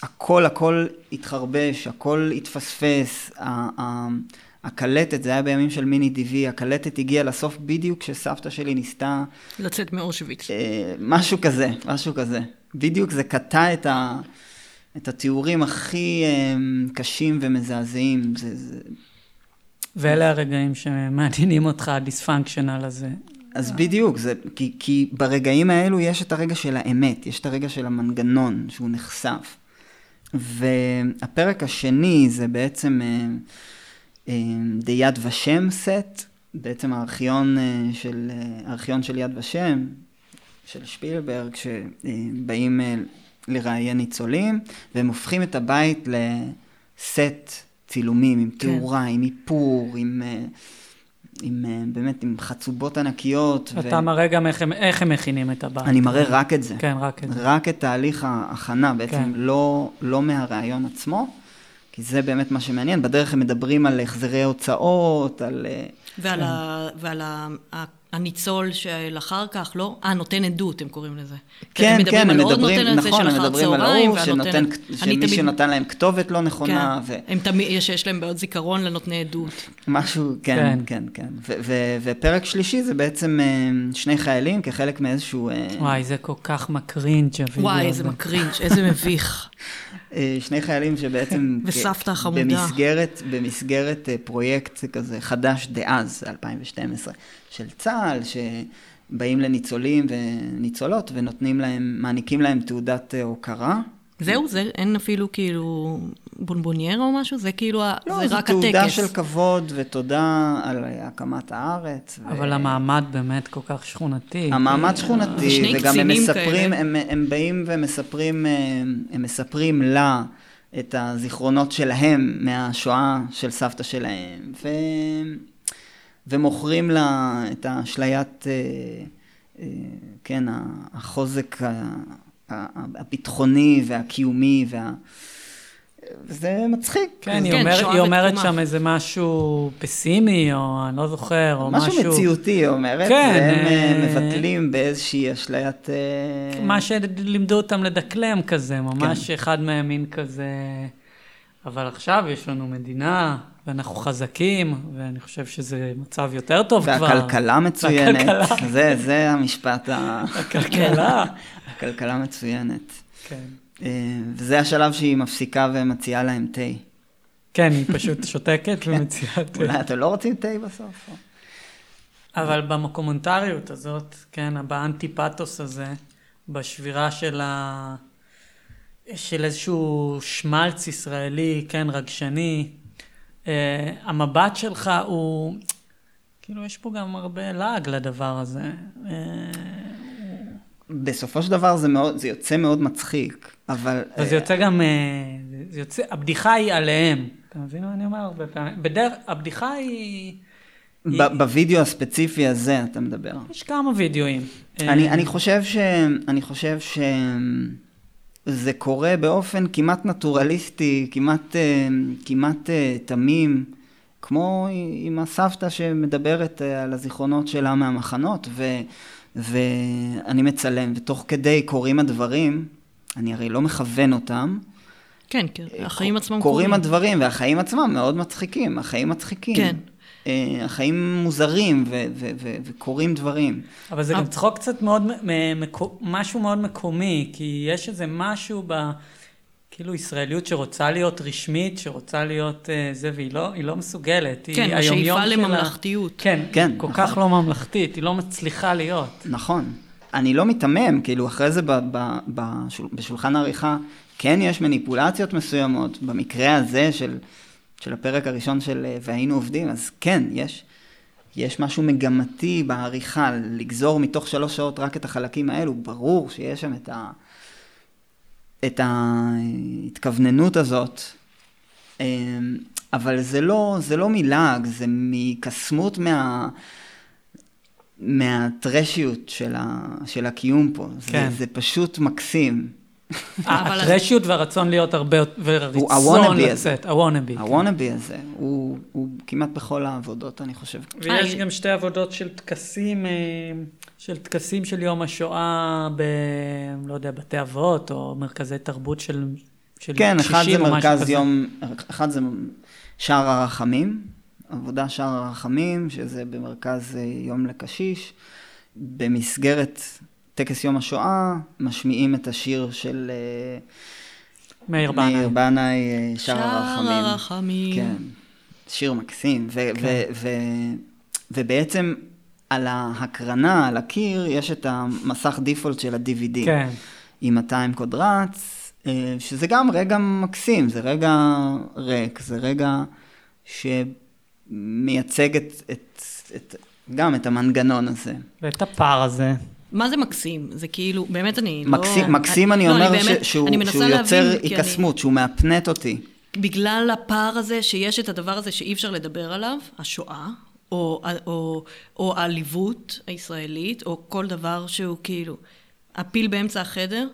הכל הכל התחרבש, הכל התפספס, הקלטת, זה היה בימים של מיני דיווי, הקלטת הגיעה לסוף בדיוק כשסבתא שלי ניסתה, לצאת מאושוויץ. אה, משהו כזה, משהו כזה. בדיוק זה קטע את, ה, את התיאורים הכי אה, קשים ומזעזעים. זה, זה, ואלה הרגעים שמעניינים אותך, הדיספונקשיונל הזה. אז בדיוק, זה, כי, כי ברגעים האלו יש את הרגע של האמת, יש את הרגע של המנגנון שהוא נחשף. והפרק השני זה בעצם אה, The יד ושם סט, בעצם הארכיון אה, של, אה, הארכיון של יד ושם, של שפילברג, שבאים אה, לראיין ניצולים, והם הופכים את הבית לסט צילומים, עם תאורה, עם איפור, עם... עם, באמת, עם חצובות ענקיות. אתה מראה גם איך הם, איך הם מכינים את הבית. אני מראה רק את זה. כן, רק את זה. רק את תהליך ההכנה, בעצם כן. לא, לא מהרעיון עצמו, כי זה באמת מה שמעניין. בדרך הם מדברים על החזרי הוצאות, על... אה, ועל, כן. ה, ועל ה, ה, הניצול של אחר כך, לא? אה, נותן עדות, הם קוראים לזה. כן, כן, הם מדברים, נכון, הם מדברים על ההוא, שנותן, אני שמי תמיד- שנתן להם כתובת לא נכונה, כן, הם תמיד, יש, יש להם בעיות זיכרון לנותני עדות. ומשהו, כן, כן. כן, כן. ו- ו- ופרק שלישי זה בעצם אה, שני חיילים כחלק מאיזשהו... אה, וואי, זה כל כך מקרינג' הווידאו וואי, הזה. איזה מקרינץ', איזה מביך. אה, שני חיילים שבעצם... וסבתא החמודה. במסגרת, במסגרת פרויקט כזה חדש דאז, 2012, של צה"ל, שבאים לניצולים וניצולות ונותנים להם, מעניקים להם תעודת אה, הוקרה. זהו, זה, אין אפילו כאילו בונבוניירה או משהו? זה כאילו, לא, זה זו רק תעודה הטקס. של כבוד ותודה על הקמת הארץ. ו- אבל המעמד באמת כל כך שכונתי. המעמד שכונתי, וגם הם מספרים, כאלה. הם, הם באים ומספרים, אה, הם מספרים לה את הזיכרונות שלהם מהשואה של סבתא שלהם, ו... ומוכרים לה את האשליית, אה, אה, כן, החוזק הביטחוני והקיומי, וה... זה מצחיק. כן, היא כן, אומר- היא אומרת. שם איזה משהו פסימי, או אני לא זוכר, או משהו... משהו מציאותי, היא אומרת, כן, והם אה, מבטלים באיזושהי אשליית... אה, מה שלימדו אותם לדקלם כזה, ממש אחד מהם מין כזה... אבל עכשיו יש לנו מדינה, ואנחנו חזקים, ואני חושב שזה מצב יותר טוב כבר. והכלכלה מצוינת, והכלכלה. זה, זה המשפט, ה... הכלכלה. הכלכלה מצוינת. כן. אה, וזה השלב שהיא מפסיקה ומציעה להם תה. כן, היא פשוט שותקת ומציעה תה. אולי אתם לא רוצים תה בסוף? אבל במקומנטריות הזאת, כן, באנטי-פתוס הזה, בשבירה של ה... של איזשהו שמלץ ישראלי, כן, רגשני, אה, המבט שלך הוא, כאילו, יש פה גם הרבה לעג לדבר הזה. אה, בסופו של דבר זה, מאוד, זה יוצא מאוד מצחיק, אבל... וזה יוצא גם, אה, זה יוצא, הבדיחה היא עליהם. אתה מבין מה אני אומר? הרבה פעמים. בדרך, הבדיחה היא, ב- בווידאו הספציפי הזה אתה מדבר. יש כמה וידאוים. אני, אה, אני חושב ש... אני חושב ש... זה קורה באופן כמעט נטורליסטי, כמעט, אה, כמעט אה, תמים, כמו עם הסבתא שמדברת אה, על הזיכרונות שלה מהמחנות, ו, ואני מצלם, ותוך כדי קורים הדברים, אני הרי לא מכוון אותם. כן, כן, החיים עצמם קורים קורים. הדברים, והחיים עצמם מאוד מצחיקים, החיים מצחיקים. כן. אה, החיים מוזרים, ו- ו- ו- וקורים דברים. אבל זה גם צחוק קצת מאוד, מ- מ- מקו- משהו מאוד מקומי, כי יש איזה משהו ב... כאילו ישראליות שרוצה להיות רשמית, שרוצה להיות אה, זה, והיא לא, היא לא מסוגלת. היא כן, היומיום השאיפה שלה- לממלכתיות. כן, כן, כל נכון. כך לא ממלכתית, היא לא מצליחה להיות. נכון. אני לא מיתמם, כאילו אחרי זה ב- ב- בשול- בשולחן העריכה כן יש מניפולציות מסוימות, במקרה הזה של, של הפרק הראשון של אה, והיינו עובדים, אז כן, יש, יש משהו מגמתי בעריכה, לגזור מתוך שלוש שעות רק את החלקים האלו, ברור שיש שם את, ה, את ההתכווננות הזאת, אה, אבל זה לא, זה לא מלעג, זה מקסמות מה... מהטרשיות של, ה, של הקיום פה. כן. זה, זה פשוט מקסים. אבל- הטרשיות והרצון להיות הרבה יותר, והרצון לצאת, הוואנאבי. הוואנאבי הזה, הוא, כמעט בכל העבודות, אני חושב. ויש אה, גם שתי עבודות של טקסים, אה, של טקסים של יום השואה ב... לא יודע, בתי אבות, או מרכזי תרבות של, של כן, אחד זה קשישים מרכז. יום, אחד זה שער הרחמים, עבודה שער הרחמים, שזה במרכז אה, יום לקשיש. במסגרת טקס יום השואה, משמיעים את השיר של אה, מאיר בנאי. מאיר בנאי, אה, שער הרחמים. שער הרחמים. כן, שיר מקסים. ו- כן. ו- ו- ובעצם על ההקרנה, על הקיר, יש את המסך דיפולט של ה-DVD. כן. עם 200 קודרץ, אה, שזה גם רגע מקסים, זה רגע ריק, זה רגע שמייצג את, את, את, גם את המנגנון הזה. ואת הפער הזה. מה זה מקסים? זה כאילו, באמת אני מקסים, לא... מקסים אני לא, אומר באמת- ש, שהוא, אני שהוא יוצר כי אני- היקסמות, שהוא מהפנט אותי. בגלל הפער הזה, שיש את הדבר הזה שאי אפשר לדבר עליו, השואה, או, או, או העליבות הישראלית, או כל דבר שהוא כאילו הפיל באמצע החדר,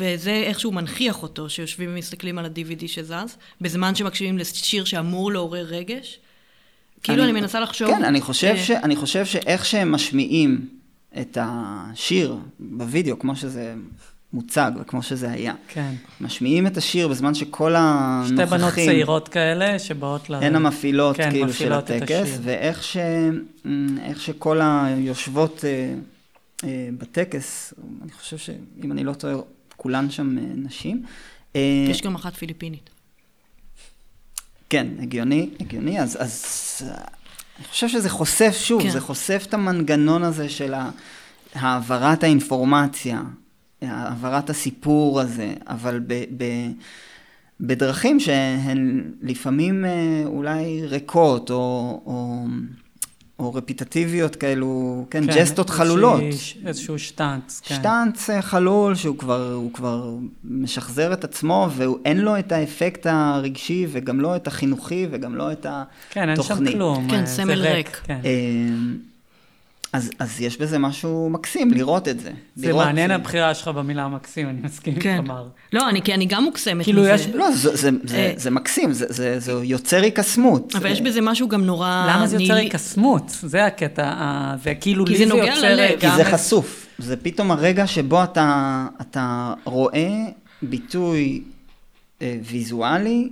וזה איכשהו מנכיח אותו, שיושבים ומסתכלים על ה-DVD שזז, בזמן שמקשיבים לשיר שאמור לעורר רגש. כאילו אני, מנסה לחשוב... כן, אני חושב, אה, ש, אני חושב שאיך שהם משמיעים את השיר בווידאו, כמו שזה מוצג וכמו שזה היה, כן. משמיעים את השיר בזמן שכל הנוכחים... שתי בנות צעירות כאלה שבאות ל... הן המפעילות כן, כאילו של מפעילות את הטקס. ואיך ש... איך שכל היושבות אה, אה, בטקס, אני חושב שאם אני לא טועה, כולן שם אה, נשים. אה, יש גם אחת פיליפינית. כן, הגיוני, הגיוני, אז, אז אני חושב שזה חושף, שוב, כן. זה חושף את המנגנון הזה של העברת האינפורמציה, העברת הסיפור הזה, אבל ב... ב בדרכים שהן לפעמים אה, אולי ריקות, או, או, או רפיטטיביות כאלו, כן, כן ג'סטות איזושהי- חלולות. איזשהו שטאנץ, כן. שטאנץ אה, חלול שהוא כבר, כבר משחזר את עצמו ואין לו את האפקט הרגשי וגם לא את החינוכי וגם לא את כן, אין שם. כלום. כן, אה, סמל ריק. כן. אז, אז יש בזה משהו מקסים לראות את זה. זה לראות- מעניין הבחירה שלך במילה מקסים, אני מסכים כן. כלומר. לא, אני, כי אני גם מוקסמת כאילו, מזה. יש- לא, זה, זה, זה, אה. זה מקסים, זה, זה, זה יוצר היקסמות. אבל יש זה- בזה משהו גם נורא... למה זה יוצר היקסמות? זה הקטע, ה- זה כאילו כי לי זה זה נוגע יוצר ללב. כי. זה חשוף. זה פתאום הרגע שבו אתה, אתה רואה ביטוי אה, ויזואלי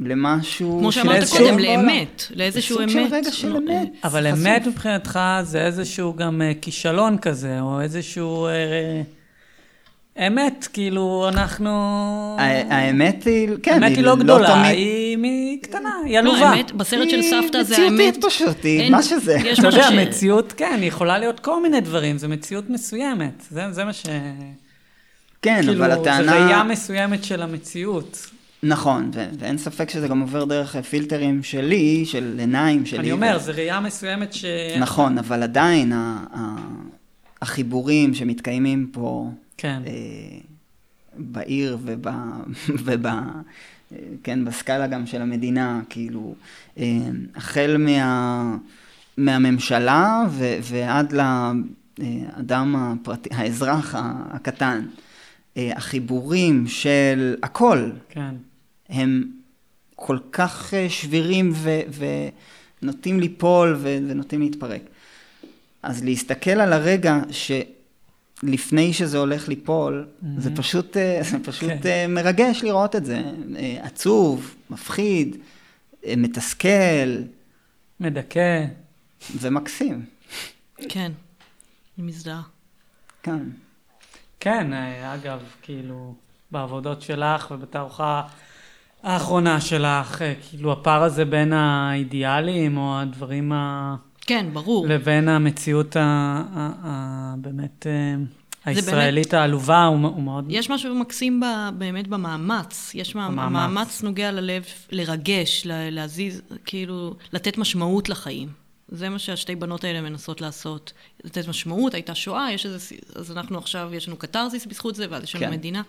למשהו כמו שאמרת קודם. לאמת, לאיזשהו אמת. סוג של רגע של לא, אמת. אבל. אמת מבחינתך זה איזשהו גם אה, כישלון כזה, או איזשהו... אה, אמת, כאילו, אנחנו... האמת היא, כן, האמת היא לא גדולה, תמיד- היא היא קטנה, היא לא, עלובה. האמת, בסרט של סבתא זה היא האמת. מציאותית פשוט, היא מה שזה. אתה יודע, ש- מציאות, כן, היא יכולה להיות כל מיני דברים, זו מציאות מסוימת. זה, זה מה ש... כן, כאילו, אבל זו הטענה... ראייה מסוימת של המציאות. נכון, ו- ואין ספק שזה גם עובר דרך פילטרים שלי, של עיניים שלי. אני ו- אומר, זו ראייה מסוימת ש... נכון, אבל עדיין ה- ה- החיבורים שמתקיימים פה, כן. אה, בעיר וב... וב... אה, כן, בסקאלה גם של המדינה, כאילו, אה, החל מה... מהממשלה ו- ועד לאדם הפרטי, האזרח הקטן. אה, החיבורים של הכל, כן. הם כל כך אה, שבירים ו- ונוטים ליפול ו- ונוטים להתפרק. אז להסתכל על הרגע שלפני שזה הולך ליפול, mm-hmm. זה פשוט, אה, זה פשוט כן. מרגש לראות את זה. עצוב, מפחיד, מתסכל. מדכא. ומקסים. כן, אני מזדהה. כן. כן, אגב, כאילו, בעבודות שלך ובתערוכה האחרונה שלך, כאילו הפער הזה בין האידיאלים או הדברים ה... כן, ברור. לבין המציאות ה... ה... ה... באמת הישראלית באמת... העלובה הוא, הוא מאוד... יש משהו מקסים ב... באמת במאמץ. יש במאמץ. המאמץ נוגע ללב, לרגש, להזיז, כאילו, לתת משמעות לחיים. זה מה שהשתי בנות האלה מנסות לעשות, לתת משמעות, הייתה שואה, יש איזה, אז אנחנו עכשיו, יש לנו קתרזיס בזכות זה, ואז יש לנו כן. מדינה,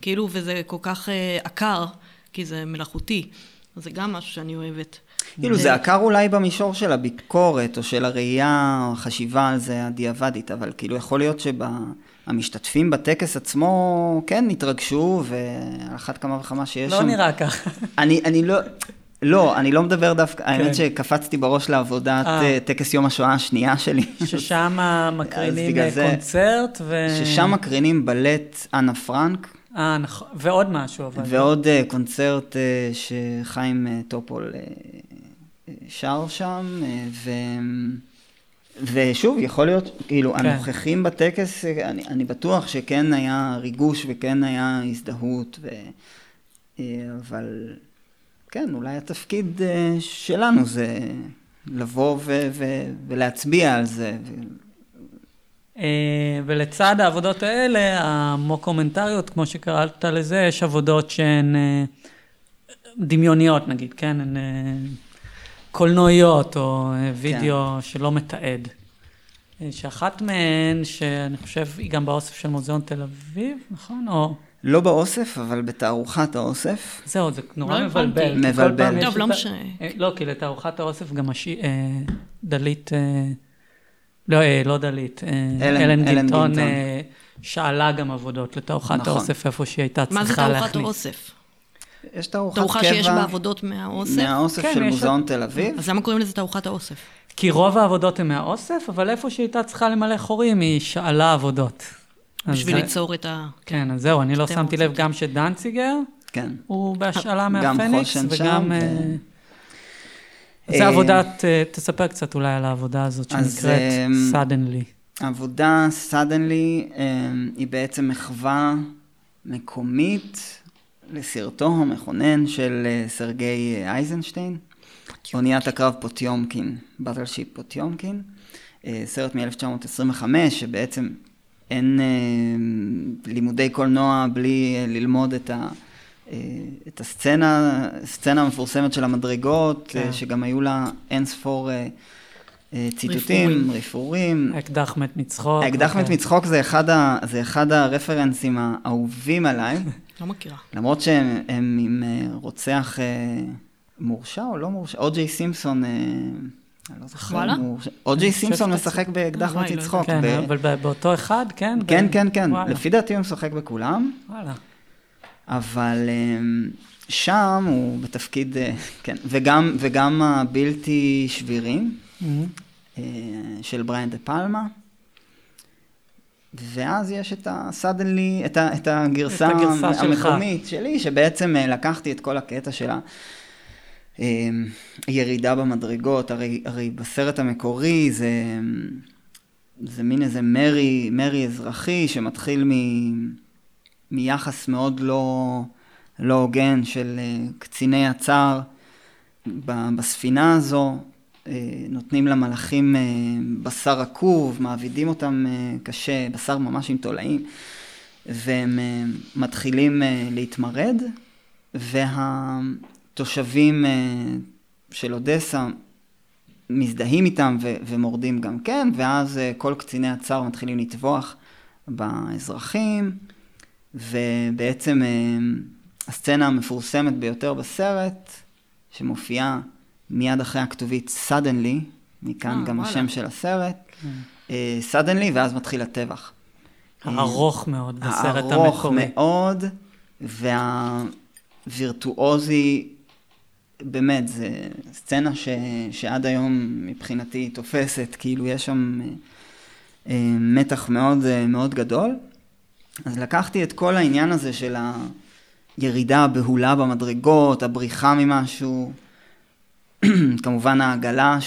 כאילו, וזה כל כך uh, עקר, כי זה מלאכותי. אז זה גם משהו שאני אוהבת. כאילו, זה עקר אולי במישור של הביקורת, או של הראייה, או החשיבה על זה הדיעבדית, אבל כאילו, יכול להיות שהמשתתפים בטקס עצמו, כן, התרגשו, ועל אחת כמה וכמה שיש לא שם... לא נראה ככה. אני, אני לא... לא, אני לא מדבר דווקא, כן. האמת שקפצתי בראש לעבודת אה. טקס יום השואה השנייה שלי. ששם מקרינים קונצרט ו... ששם מקרינים בלט אנה פרנק. אה, נכון, ועוד משהו. אבל... ועוד אה, קונצרט אה, שחיים אה, טופול אה, שר שם, אה, ו... ושוב, יכול להיות, כאילו, כן. הנוכחים בטקס, אני, אני בטוח שכן היה ריגוש וכן היה הזדהות, ו... אבל... כן, אולי התפקיד שלנו זה לבוא ו- ו- ולהצביע על זה. Uh, ולצד העבודות האלה, המוקומנטריות, כמו שקראת לזה, יש עבודות שהן uh, דמיוניות נגיד, כן? הן uh, קולנועיות או uh, וידאו כן. שלא מתעד. שאחת מהן, שאני חושב, היא גם באוסף של מוזיאון תל אביב, נכון? או... לא באוסף, אבל בתערוכת האוסף. זהו, זה נורא לא מבלבל. מבלבל. טוב, לא משנה. אה, לא, כי לתערוכת האוסף גם. אה, דלית, אה, לא, לא דלית, אלן גינטון שאלה גם עבודות לתערוכת נכון. האוסף, איפה שהיא הייתה צריכה להכניס. מה זה תערוכת האוסף? יש תערוכת קבע. תערוכה שיש בה עבודות מהאוסף? מהאוסף כן, של מוזיאון תל אביב. אז למה קוראים לזה תערוכת האוסף? כי רוב העבודות הן מהאוסף, אבל איפה שהיא הייתה צריכה למלא חורים, היא שאלה עבודות. בשביל ליצור את ה... כן, אז זהו, אני לא שמתי לב גם שדנציגר, כן. הוא בהשאלה מהפניקס, וגם... אה, זה אה, עבודת, אה, תספר קצת אולי על העבודה הזאת שנקראת suddenly. עבודה suddenly היא בעצם מחווה מקומית לסרטו המכונן של סרגי אייזנשטיין, אוניית הקרב פוטיומקין, באטלשיפ פוטיומקין, סרט מ-1925, שבעצם אין אה, לימודי קולנוע בלי אה, ללמוד את, ה, אה, את הסצנה, הסצנה המפורסמת של המדרגות, כן. אה, שגם היו לה אין ספור אה, אה, ציטוטים, רפורים. האקדח מת מצחוק. האקדח מת אוקיי. מצחוק זה אחד, ה, זה אחד הרפרנסים האהובים עליי. לא מכירה. למרות שהם עם אה, רוצח אה, מורשע או לא מורשע, או.ג'יי סימפסון. אה, אני לא זוכר. וואלה? או.ג'יי סימפסון משחק באקדח מת לא. כן, אבל באותו אחד, כן? כן, כן, כן. לפי דעתי הוא משחק בכולם. וואלה. אבל אמ, שם הוא בתפקיד, אה, כן, וגם, וגם הבלתי שבירים אה, של בריאן דה פלמה. ואז יש את ה-suddenly, את, את הגרסה, את הגרסה המקומית שלך. שלי, שבעצם אה, לקחתי את כל הקטע של ה... אמ, במדרגות, הרי, הרי בסרט המקורי זה, זה מין איזה מרי, מרי אזרחי שמתחיל מ, מיחס מאוד לא, לא הוגן של אה, קציני הצאר בספינה הזו, אה, נותנים למלאכים אה, בשר עקוב, מעבידים אותם קשה, בשר ממש עם תולעים, והם מתחילים להתמרד, וה... תושבים אה, של אודסה מזדהים איתם ו- ומורדים גם כן, ואז כל קציני הצאר מתחילים לטבוח באזרחים, ובעצם אה, הסצנה המפורסמת ביותר בסרט, שמופיעה מיד אחרי הכתובית suddenly, מכאן אה, גם וואלה. השם של הסרט. סדנלי, ואז מתחיל הטבח. הארוך מאוד בסרט הארוך המקורי. מאוד, והווירטואוזי, באמת, זו סצנה ש, שעד היום מבחינתי תופסת, כאילו יש שם אה, אה, מתח מאוד, אה, מאוד גדול. אז לקחתי את כל העניין הזה של הירידה הבהולה במדרגות, הבריחה ממשהו, כמובן העגלה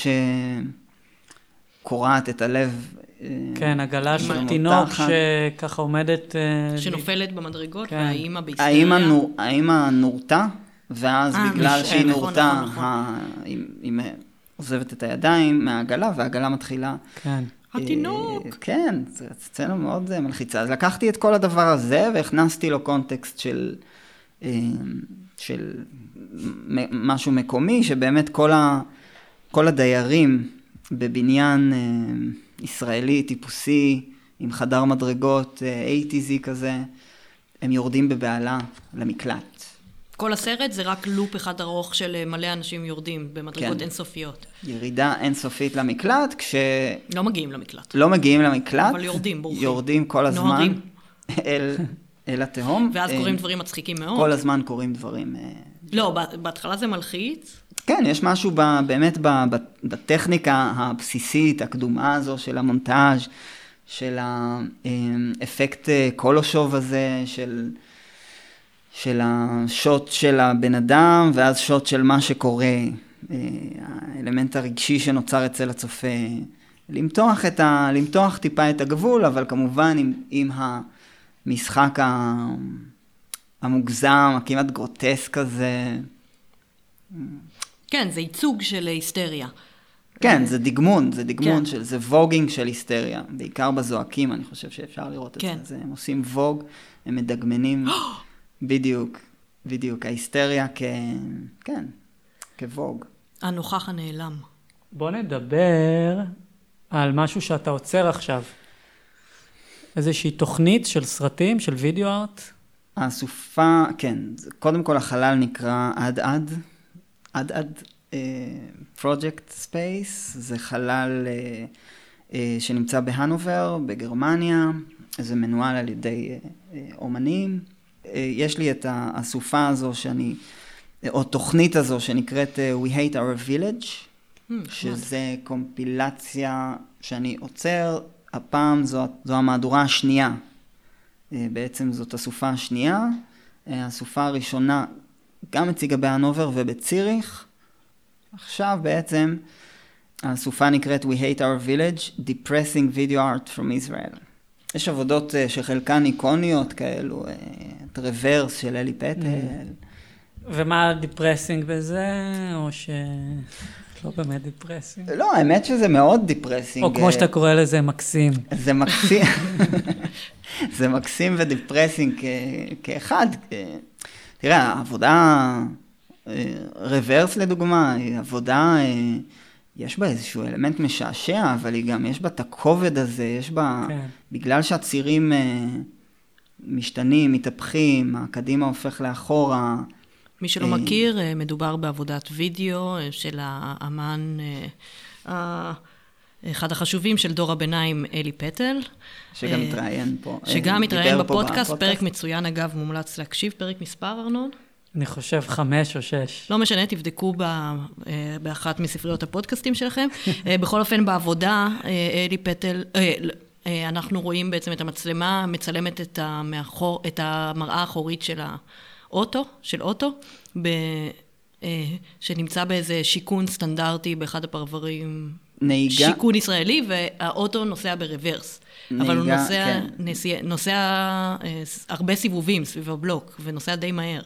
שקורעת את הלב. אה, כן, עגלה של. תינוק שככה עומדת... אה, שנופלת במדרגות, כן. והאימא בהיסטריה. האמא נו- האמא נורתה, ואז אה, בגלל מש- שהיא נכון, נורתה, נכון, נכון. ה- היא היא עוזבת את הידיים מהעגלה, והעגלה מתחילה... כן. התינוק. אה, כן, זו סצנה מאוד אה, מלחיצה. אז לקחתי את כל הדבר הזה והכנסתי לו קונטקסט של, אה, של משהו מקומי, שבאמת כל, ה, כל הדיירים בבניין ישראלי טיפוסי, עם חדר מדרגות אה, 80 כזה, הם יורדים בבהלה למקלט. כל הסרט זה רק לופ אחד ארוך של אה, מלא אנשים יורדים במדרגות כן. אינסופיות. ירידה אינסופית למקלט, כשלא לא מגיעים למקלט. מגיעים למקלט, אבל יורדים, בורחים. יורדים כל הזמן נוהרים. אל, אל התהום. ואז אה, קורים דברים מצחיקים מאוד. כל הזמן קורים דברים. אה, לא, בהתחלה זה מלחיץ. כן, יש משהו ב, באמת ב, ב, בטכניקה הבסיסית, הקדומה הזו של המונטאז', של האפקט קולושוב הזה, של, של השוט של הבן אדם, ואז שוט של מה שקורה, אה, האלמנט הרגשי שנוצר אצל הצופה. למתוח, את ה, למתוח טיפה את הגבול, אבל כמובן עם, עם המשחק המוגזם, הכמעט גרוטסק הזה. כן, זה ייצוג של היסטריה. כן, זה דגמון, זה דגמון כן. של, זה ווגינג של היסטריה. בעיקר בזועקים, אני חושב שאפשר לראות את כן. זה. זה. הם עושים ווג, הם מדגמנים, בדיוק, בדיוק, ההיסטריה כ... כן, כווג. הנוכח הנעלם. בוא נדבר על משהו שאתה אוצר עכשיו. איזושהי תוכנית של סרטים, של וידאו ארט. הסופה, כן, קודם כל החלל נקרא ad ad, ad ad project space, זה חלל אה, אה, שנמצא בהנובר, בגרמניה, זה מנוהל על ידי אה, אה, אומנים. אה, יש לי את האסופה הזו שאני, או תוכנית הזו שנקראת אה, We Hate Our Village, Hmm, שזה קומפילציה שאני עוצר, הפעם זו, זו המהדורה השנייה. אה, בעצם זאת הסופה השנייה. אה, הסופה הראשונה גם הציגה בהנובר ובציריך. עכשיו בעצם הסופה נקראת We Hate Our Village, Depressing Video Art from Israel. יש עבודות אה, שחלקן איקוניות כאלו, אה, את Reverse של אלי פטל. ומה depressing בזה, או ש... לא באמת depressing. לא, האמת שזה מאוד depressing. או כמו אה, שאתה קורא לזה, מקסים. זה מקסים, זה מקסים ו depressing כ- כאחד. אה, תראה, העבודה, אה, Reverse לדוגמה, היא עבודה, אה, יש בה איזשהו אלמנט משעשע, אבל היא גם, יש בה את הכובד הזה, יש בה, כן. בגלל שהצירים אה, משתנים, מתהפכים, הקדימה הופך לאחורה. מי שלא אה, מכיר, אה, מדובר בעבודת וידאו של האמן, אה, אחד החשובים של דור הביניים, אלי פטל. שגם אה, התראיין פה. שגם התראיין פה בפודקאסט, פרק מצוין אגב, מומלץ להקשיב, פרק מספר, ארנון? אני חושב חמש או שש. לא משנה, תבדקו ב, אה, באחת מספריות הפודקאסטים שלכם. אה, בכל אופן, בעבודה, אה, אלי פטל, אנחנו רואים בעצם את המצלמה מצלמת את, המאחור, את המראה האחורית של האוטו, של אוטו, ב, שנמצא באיזה שיכון סטנדרטי באחד הפרברים. נהיגה, שיכון ישראלי, והאוטו נוסע ברוורס. אבל הוא נהיגה, נוסע, כן. נוסע, נוסע אה, הרבה סיבובים סביב הבלוק, ונוסע די מהר.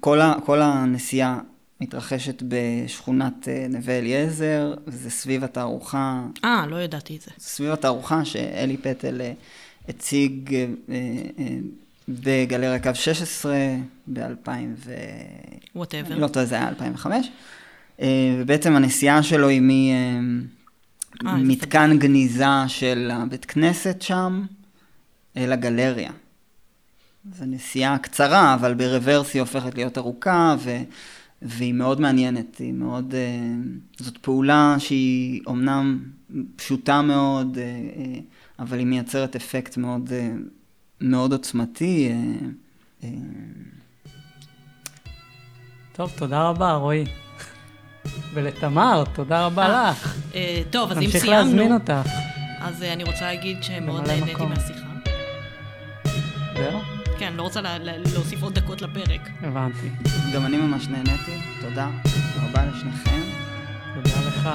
כל, ה, כל הנסיעה מתרחשת בשכונת אה, נווה אליעזר, וזה סביב התערוכה, אה, לא ידעתי את זה. סביב התערוכה שאלי פטל אה, הציג אה, בגלריה קו 16 ב-2000 ו... whatever. לא טועה, זה היה 2005. אה, ובעצם הנסיעה שלו היא ממתקן גניזה של הבית כנסת שם אל הגלריה. זו נסיעה קצרה, אבל ברוורס היא הופכת להיות ארוכה, והיא מאוד מעניינת, היא מאוד, אה, זאת פעולה שהיא אומנם פשוטה מאוד, אה, אה, אבל היא מייצרת אפקט מאוד, מאוד עוצמתי. טוב, תודה רבה, רועי. ולתמר, תודה רבה לך. אה, טוב, אז אם נמשיך סיימנו, להזמין אותך. אז אני רוצה להגיד שמאוד נהניתי. מהשיחה. זהו? כן, לא רוצה לה- לה- להוסיף עוד דקות לפרק. הבנתי. גם אני ממש נהניתי, תודה רבה לשניכם, תודה לך.